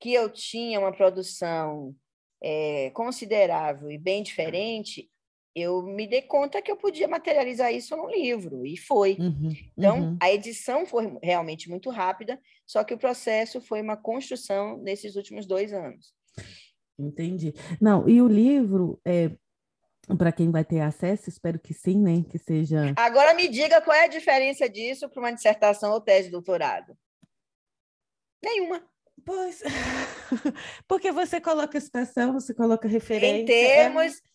que eu tinha uma produção é, considerável e bem diferente, eu me dei conta que eu podia materializar isso num livro, e foi. Uhum, então, uhum. a edição foi realmente muito rápida, só que o processo foi uma construção nesses últimos dois anos. Entendi. Não, e o livro, é, para quem vai ter acesso, espero que sim, né? Que seja. Agora me diga qual é a diferença disso para uma dissertação ou tese de doutorado. Nenhuma. Pois, [laughs] porque você coloca citação, você coloca referência. Em termos, é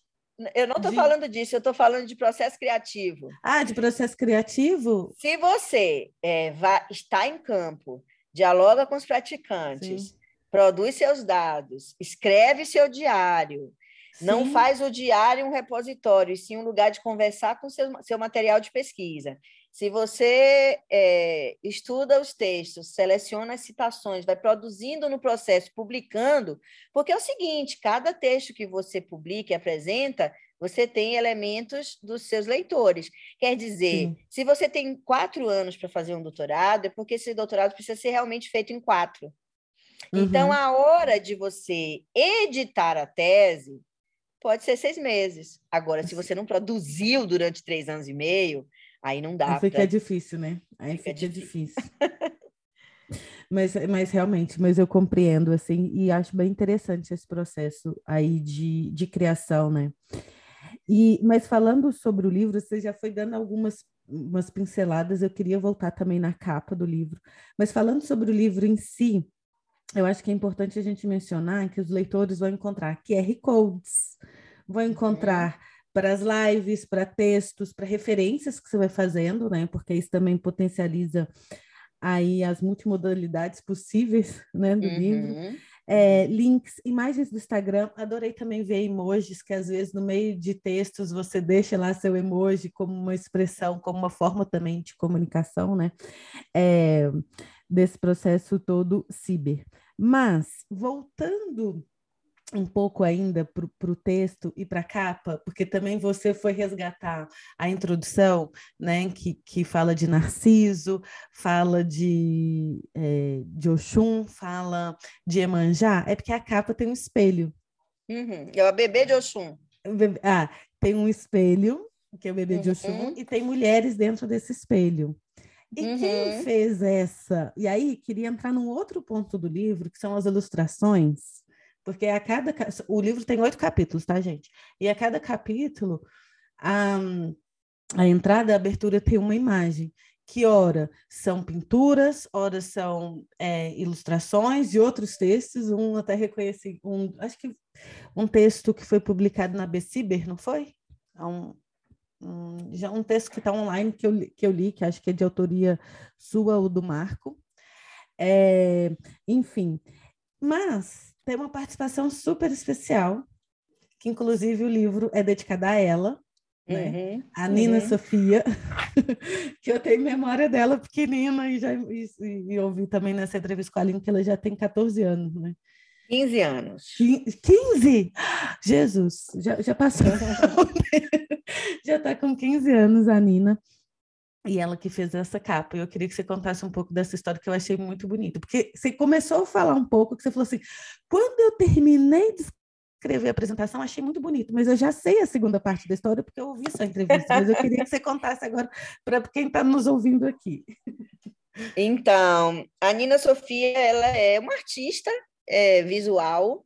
eu não estou de... falando disso, eu estou falando de processo criativo. Ah, de processo criativo? Se você é, vai, está em campo, dialoga com os praticantes, Sim. produz seus dados, escreve seu diário, Sim. não faz o diário um repositório, e sim um lugar de conversar com seu, seu material de pesquisa. Se você é, estuda os textos, seleciona as citações, vai produzindo no processo, publicando, porque é o seguinte: cada texto que você publica e apresenta, você tem elementos dos seus leitores. Quer dizer, Sim. se você tem quatro anos para fazer um doutorado, é porque esse doutorado precisa ser realmente feito em quatro. Então, uhum. Então, a hora de você editar a tese, pode ser seis meses. Agora, se você não produziu durante três anos e meio, aí não dá. Aí fica pra... difícil, né? Aí fica, fica difícil. difícil. [laughs] mas, mas realmente, mas eu compreendo, assim, e acho bem interessante esse processo aí de, de criação, né? E, mas falando sobre o livro, você já foi dando algumas umas pinceladas, eu queria voltar também na capa do livro. Mas falando sobre o livro em si, eu acho que é importante a gente mencionar que os leitores vão encontrar QR Codes, vão encontrar uhum. Para as lives, para textos, para referências que você vai fazendo, né? Porque isso também potencializa aí as multimodalidades possíveis né, do uhum. livro. É, links, imagens do Instagram. Adorei também ver emojis, que às vezes no meio de textos você deixa lá seu emoji como uma expressão, como uma forma também de comunicação, né? É, desse processo todo ciber. Mas, voltando um pouco ainda para o texto e para a capa, porque também você foi resgatar a introdução, né, que, que fala de Narciso, fala de, é, de Oxum, fala de Emanjá, é porque a capa tem um espelho. Uhum. É o bebê de Oxum. Ah, tem um espelho, que é o bebê uhum. de Oxum, e tem mulheres dentro desse espelho. E uhum. quem fez essa? E aí, queria entrar num outro ponto do livro, que são as ilustrações porque a cada o livro tem oito capítulos, tá, gente? E a cada capítulo a, a entrada, a abertura tem uma imagem que ora são pinturas, ora são é, ilustrações e outros textos. Um até reconheci, um, acho que um texto que foi publicado na Beciber, não foi? É um, um, já um texto que está online que eu, que eu li, que acho que é de autoria sua ou do Marco. É, enfim, mas tem uma participação super especial, que inclusive o livro é dedicado a ela, né? Uhum, a Nina uhum. Sofia, [laughs] que eu tenho memória dela pequenina e já e, e ouvi também nessa entrevista com a Aline que ela já tem 14 anos, né? 15 anos. 15? Jesus, já, já passou. [laughs] [laughs] já está com 15 anos a Nina. E ela que fez essa capa. Eu queria que você contasse um pouco dessa história que eu achei muito bonita. Porque você começou a falar um pouco, que você falou assim: quando eu terminei de escrever a apresentação, achei muito bonito, mas eu já sei a segunda parte da história porque eu ouvi sua entrevista. mas eu queria que você contasse agora para quem está nos ouvindo aqui. Então, a Nina Sofia, ela é uma artista é, visual.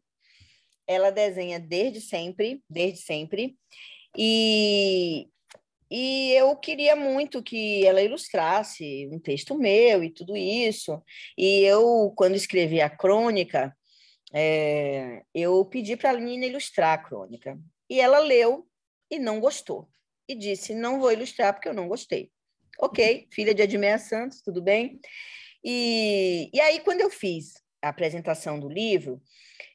Ela desenha desde sempre, desde sempre. E e eu queria muito que ela ilustrasse um texto meu e tudo isso. E eu, quando escrevi a crônica, é, eu pedi para a Nina ilustrar a crônica. E ela leu e não gostou. E disse: Não vou ilustrar porque eu não gostei. Ok, filha de Admeia Santos, tudo bem? E, e aí, quando eu fiz a apresentação do livro,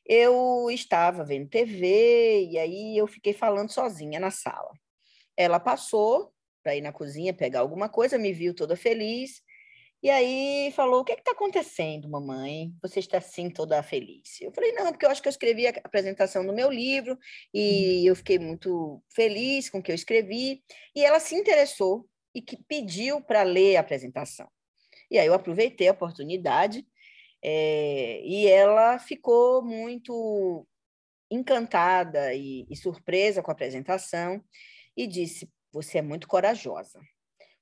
eu estava vendo TV e aí eu fiquei falando sozinha na sala. Ela passou para ir na cozinha pegar alguma coisa, me viu toda feliz. E aí falou: O que é está acontecendo, mamãe? Você está assim toda feliz? Eu falei: Não, porque eu acho que eu escrevi a apresentação do meu livro e uhum. eu fiquei muito feliz com o que eu escrevi. E ela se interessou e que pediu para ler a apresentação. E aí eu aproveitei a oportunidade é, e ela ficou muito encantada e, e surpresa com a apresentação e disse: Você é muito corajosa.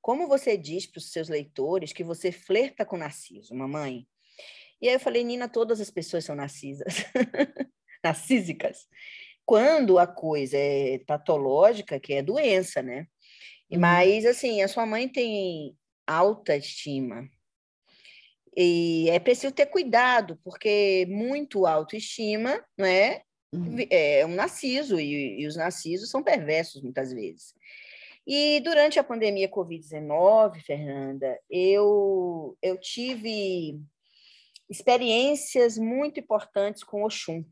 Como você diz para os seus leitores que você flerta com Narciso, mamãe? E aí eu falei: Nina, todas as pessoas são narcisas, [laughs] narcísicas. Quando a coisa é patológica, que é doença, né? Uhum. Mas, assim, a sua mãe tem alta estima. E é preciso ter cuidado, porque muito autoestima, não é? Uhum. É um narciso, e, e os narcisos são perversos muitas vezes. E durante a pandemia Covid-19, Fernanda, eu, eu tive experiências muito importantes com Oxum.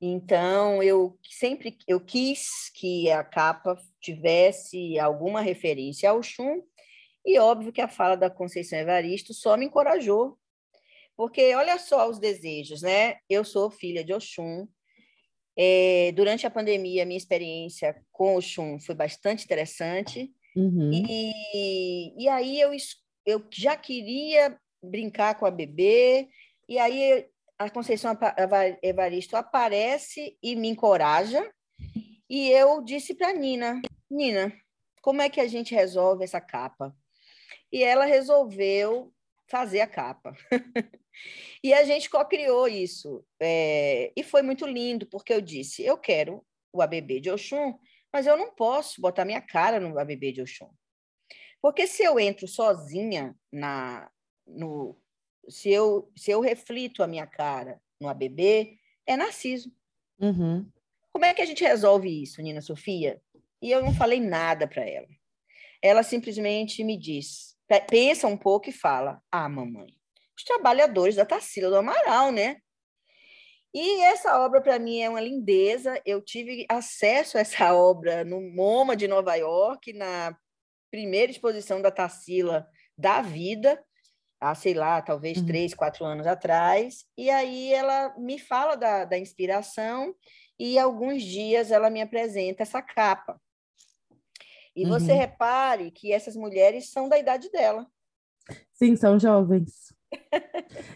Então, eu sempre eu quis que a capa tivesse alguma referência ao Oxum, e óbvio que a fala da Conceição Evaristo só me encorajou porque olha só os desejos, né? Eu sou filha de Oxum. É, durante a pandemia, minha experiência com Oxum foi bastante interessante. Uhum. E, e aí eu, eu já queria brincar com a bebê, e aí a Conceição Evaristo aparece e me encoraja, e eu disse para Nina, Nina, como é que a gente resolve essa capa? E ela resolveu fazer a capa. [laughs] e a gente co-criou isso. É, e foi muito lindo, porque eu disse, eu quero o ABB de Oxum, mas eu não posso botar minha cara no ABB de Oxum. Porque se eu entro sozinha na, no, se eu, se eu reflito a minha cara no ABB, é narciso. Uhum. Como é que a gente resolve isso, Nina Sofia? E eu não falei nada para ela. Ela simplesmente me diz, pensa um pouco e fala: Ah, mamãe, os trabalhadores da Tarsila do Amaral, né? E essa obra, para mim, é uma lindeza. Eu tive acesso a essa [laughs] obra no MoMA de Nova York, na primeira exposição da Tarsila da Vida há, sei lá, talvez uhum. três, quatro anos atrás. E aí ela me fala da, da inspiração e alguns dias ela me apresenta essa capa. E uhum. você repare que essas mulheres são da idade dela. Sim, são jovens.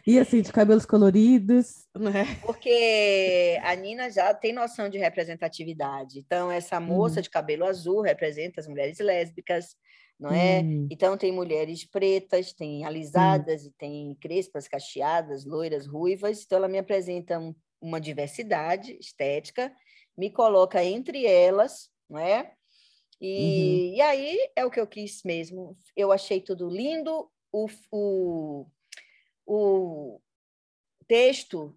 E assim, de cabelos coloridos, né? Porque a Nina já tem noção de representatividade. Então, essa moça uhum. de cabelo azul representa as mulheres lésbicas, não é? Hum. Então tem mulheres pretas, tem alisadas hum. e tem crespas, cacheadas, loiras, ruivas. Então ela me apresenta um, uma diversidade estética, me coloca entre elas, não é? E, uhum. e aí é o que eu quis mesmo. Eu achei tudo lindo. O, o, o texto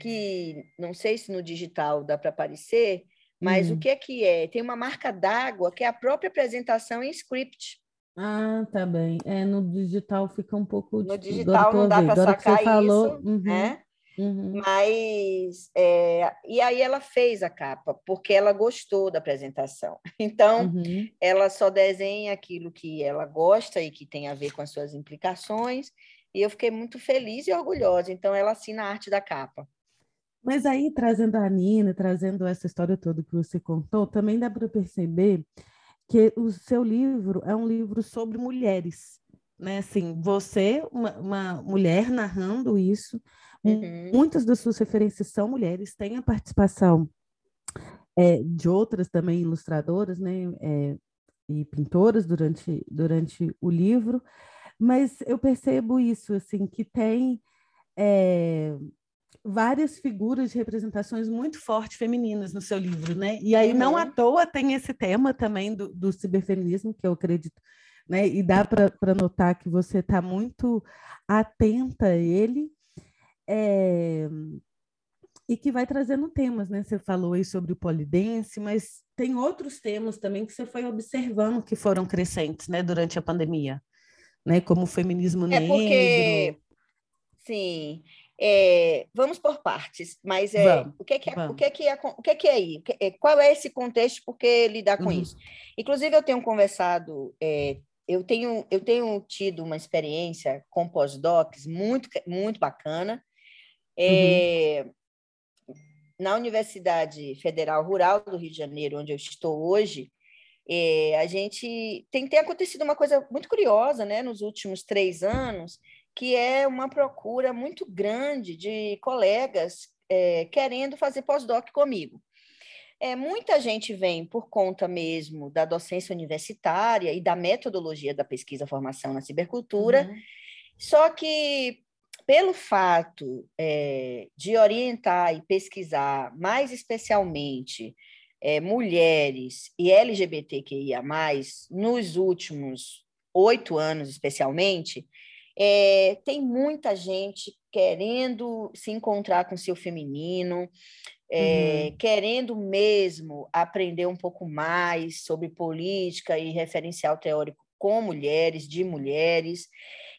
que não sei se no digital dá para aparecer, mas o que é que é? Tem uma marca d'água que é a própria apresentação em script. Ah, tá bem. É, no digital fica um pouco. No digital não dá para sacar isso, falou, uhum, né? Uhum. Mas é, e aí ela fez a capa porque ela gostou da apresentação. [laughs] Então uhum. ela só desenha aquilo que ela gosta e que tem a ver com as suas implicações. E eu fiquei muito feliz e orgulhosa. Então ela assina a arte da capa. Mas aí trazendo a Nina, trazendo essa história toda que você contou, também dá para perceber que o seu livro é um livro sobre mulheres, né? Assim, você, uma, uma mulher narrando isso, uhum. muitas das suas referências são mulheres, tem a participação é, de outras também ilustradoras, né? É, e pintoras durante, durante o livro, mas eu percebo isso, assim, que tem é, várias figuras de representações muito fortes femininas no seu livro, né? E aí, uhum. não à toa, tem esse tema também do, do ciberfeminismo, que eu acredito, né? E dá para notar que você está muito atenta a ele. É... E que vai trazendo temas, né? Você falou aí sobre o polidense, mas tem outros temas também que você foi observando que foram crescentes, né, durante a pandemia, né? Como o feminismo é negro. Porque, sim, é, vamos por partes, mas é, o que é que é, o que é, que é, o que é, que é aí? Qual é esse contexto? Por que lidar com uhum. isso? Inclusive, eu tenho conversado, é, eu, tenho, eu tenho tido uma experiência com pós-docs muito, muito bacana. É, uhum. Na Universidade Federal Rural do Rio de Janeiro, onde eu estou hoje, é, a gente tem, tem acontecido uma coisa muito curiosa né, nos últimos três anos, que é uma procura muito grande de colegas é, querendo fazer pós-doc comigo. É, muita gente vem por conta mesmo da docência universitária e da metodologia da pesquisa formação na cibercultura, uhum. só que pelo fato é, de orientar e pesquisar mais especialmente é, mulheres e LGBTQIA+, nos últimos oito anos especialmente, é, tem muita gente querendo se encontrar com seu feminino, é, uhum. querendo mesmo aprender um pouco mais sobre política e referencial teórico com mulheres, de mulheres.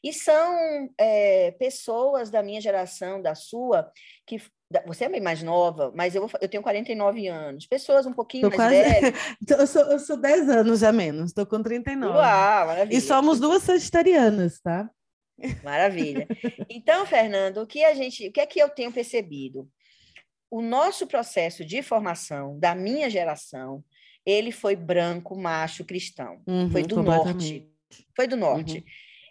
E são é, pessoas da minha geração, da sua, que você é bem mais nova, mas eu, eu tenho 49 anos. Pessoas um pouquinho tô mais quase... velhas. [laughs] eu, sou, eu sou 10 anos a menos, estou com 39. Uau, maravilha. E somos duas sagitarianas, tá? Maravilha. Então, Fernando, o que a gente, o que é que eu tenho percebido? O nosso processo de formação da minha geração, ele foi branco, macho, cristão. Uhum, foi do norte. Foi do norte. Uhum.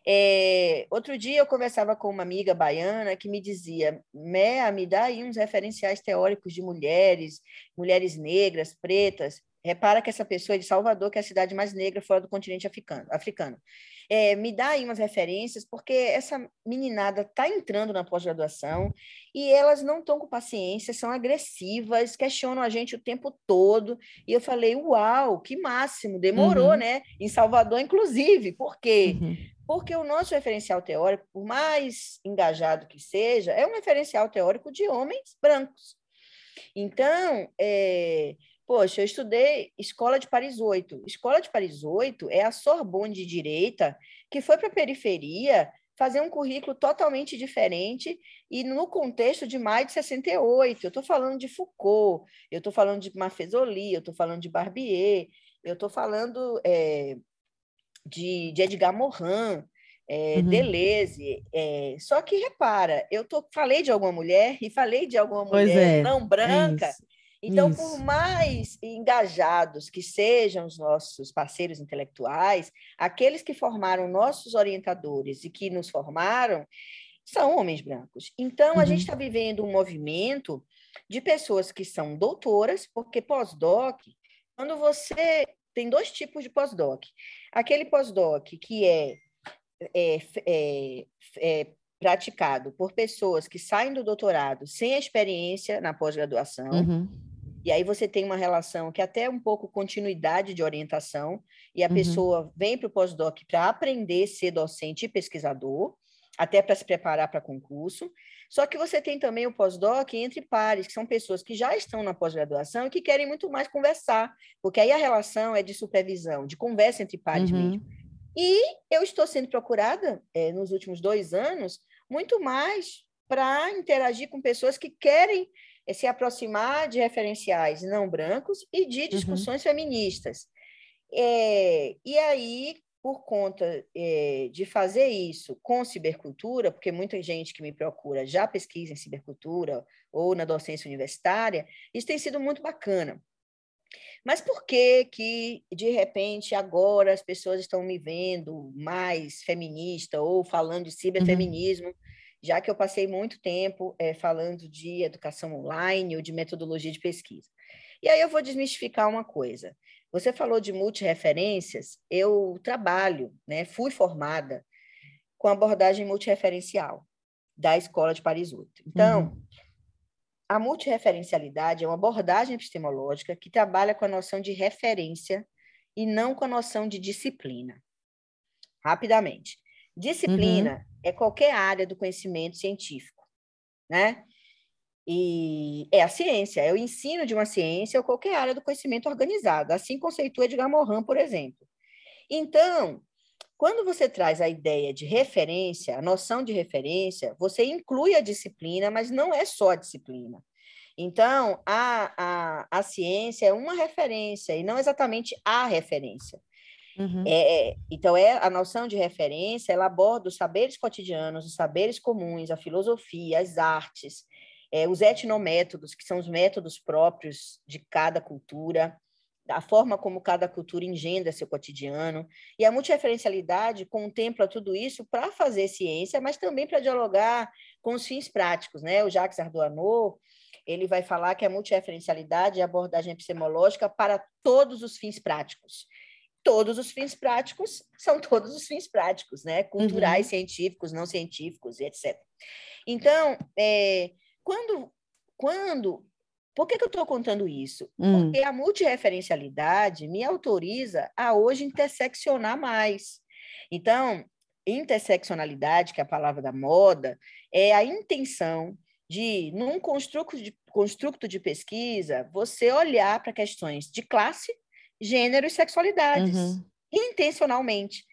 É, outro dia eu conversava com uma amiga baiana que me dizia, Mea, me dá aí uns referenciais teóricos de mulheres, mulheres negras, pretas. Repara que essa pessoa é de Salvador, que é a cidade mais negra fora do continente africano. africano. É, me dá aí umas referências, porque essa meninada está entrando na pós-graduação e elas não estão com paciência, são agressivas, questionam a gente o tempo todo. E eu falei, uau, que máximo, demorou, uhum. né? Em Salvador, inclusive, por quê? Uhum. Porque o nosso referencial teórico, por mais engajado que seja, é um referencial teórico de homens brancos. Então, é, Poxa, eu estudei Escola de Paris 8. Escola de Paris 8 é a Sorbonne de direita que foi para a periferia fazer um currículo totalmente diferente e no contexto de mais de 68. Eu estou falando de Foucault, eu estou falando de Maffesoli, eu estou falando de Barbier, eu estou falando é, de, de, Edgar Morin, é, uhum. Deleuze. É, só que repara, eu tô, falei de alguma mulher e falei de alguma mulher é, não branca então, Isso. por mais engajados que sejam os nossos parceiros intelectuais, aqueles que formaram nossos orientadores e que nos formaram são homens brancos. Então, uhum. a gente está vivendo um movimento de pessoas que são doutoras, porque pós-doc, quando você tem dois tipos de pós-doc. Aquele pós-doc que é, é, é, é praticado por pessoas que saem do doutorado sem experiência na pós-graduação. Uhum e aí você tem uma relação que é até um pouco continuidade de orientação, e a uhum. pessoa vem para o pós-doc para aprender a ser docente e pesquisador, até para se preparar para concurso. Só que você tem também o pós-doc entre pares, que são pessoas que já estão na pós-graduação e que querem muito mais conversar, porque aí a relação é de supervisão, de conversa entre pares uhum. mesmo. E eu estou sendo procurada, é, nos últimos dois anos, muito mais para interagir com pessoas que querem é se aproximar de referenciais não brancos e de uhum. discussões uhum. feministas. É, e aí, por conta é, de fazer isso com cibercultura, porque muita gente que me procura já pesquisa em cibercultura ou na docência universitária, isso tem sido muito bacana. Mas por que que, de repente, agora as pessoas estão me vendo mais feminista ou falando de uhum. ciberfeminismo? Uhum já que eu passei muito tempo é, falando de educação online ou de metodologia de pesquisa. E aí eu vou desmistificar uma coisa. Você falou de multireferências, eu trabalho, né, fui formada com abordagem multireferencial da Escola de Paris 8. Então, uhum. a multireferencialidade é uma abordagem epistemológica que trabalha com a noção de referência e não com a noção de disciplina. Rapidamente. Disciplina uhum. é qualquer área do conhecimento científico, né? E é a ciência, é o ensino de uma ciência ou qualquer área do conhecimento organizado. Assim conceitua Edgar Morin, por exemplo. Então, quando você traz a ideia de referência, a noção de referência, você inclui a disciplina, mas não é só a disciplina. Então, a, a, a ciência é uma referência e não exatamente a referência. Uhum. É, então, é a noção de referência, ela aborda os saberes cotidianos, os saberes comuns, a filosofia, as artes, é, os etnométodos, que são os métodos próprios de cada cultura, a forma como cada cultura engendra seu cotidiano. E a multireferencialidade contempla tudo isso para fazer ciência, mas também para dialogar com os fins práticos. Né? O Jacques Ardoanot ele vai falar que a multireferencialidade é a abordagem epistemológica para todos os fins práticos todos os fins práticos são todos os fins práticos, né? Culturais, uhum. científicos, não científicos, etc. Então, é, quando, quando por que, que eu estou contando isso? Hum. Porque a multireferencialidade me autoriza a hoje interseccionar mais. Então, interseccionalidade, que é a palavra da moda, é a intenção de, num construto de, construto de pesquisa, você olhar para questões de classe, gênero e sexualidades, uhum. intencionalmente.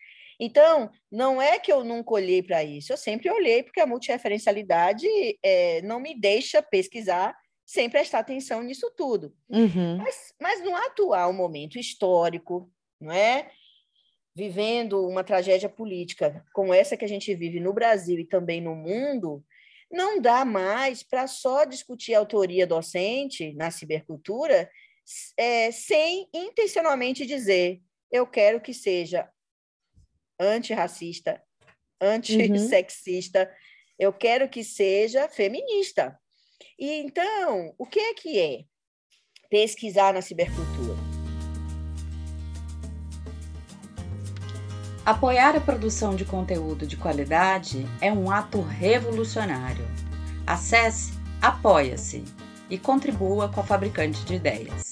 Então, não é que eu nunca olhei para isso, eu sempre olhei, porque a multireferencialidade é, não me deixa pesquisar sem prestar atenção nisso tudo. Uhum. Mas, mas no atual momento histórico, não é? Vivendo uma tragédia política como essa que a gente vive no Brasil e também no mundo, não dá mais para só discutir autoria docente na cibercultura é, sem intencionalmente dizer eu quero que seja antirracista, antissexista, uhum. eu quero que seja feminista. E então, o que é que é pesquisar na cibercultura? Apoiar a produção de conteúdo de qualidade é um ato revolucionário. Acesse Apoia-se e contribua com a Fabricante de Ideias.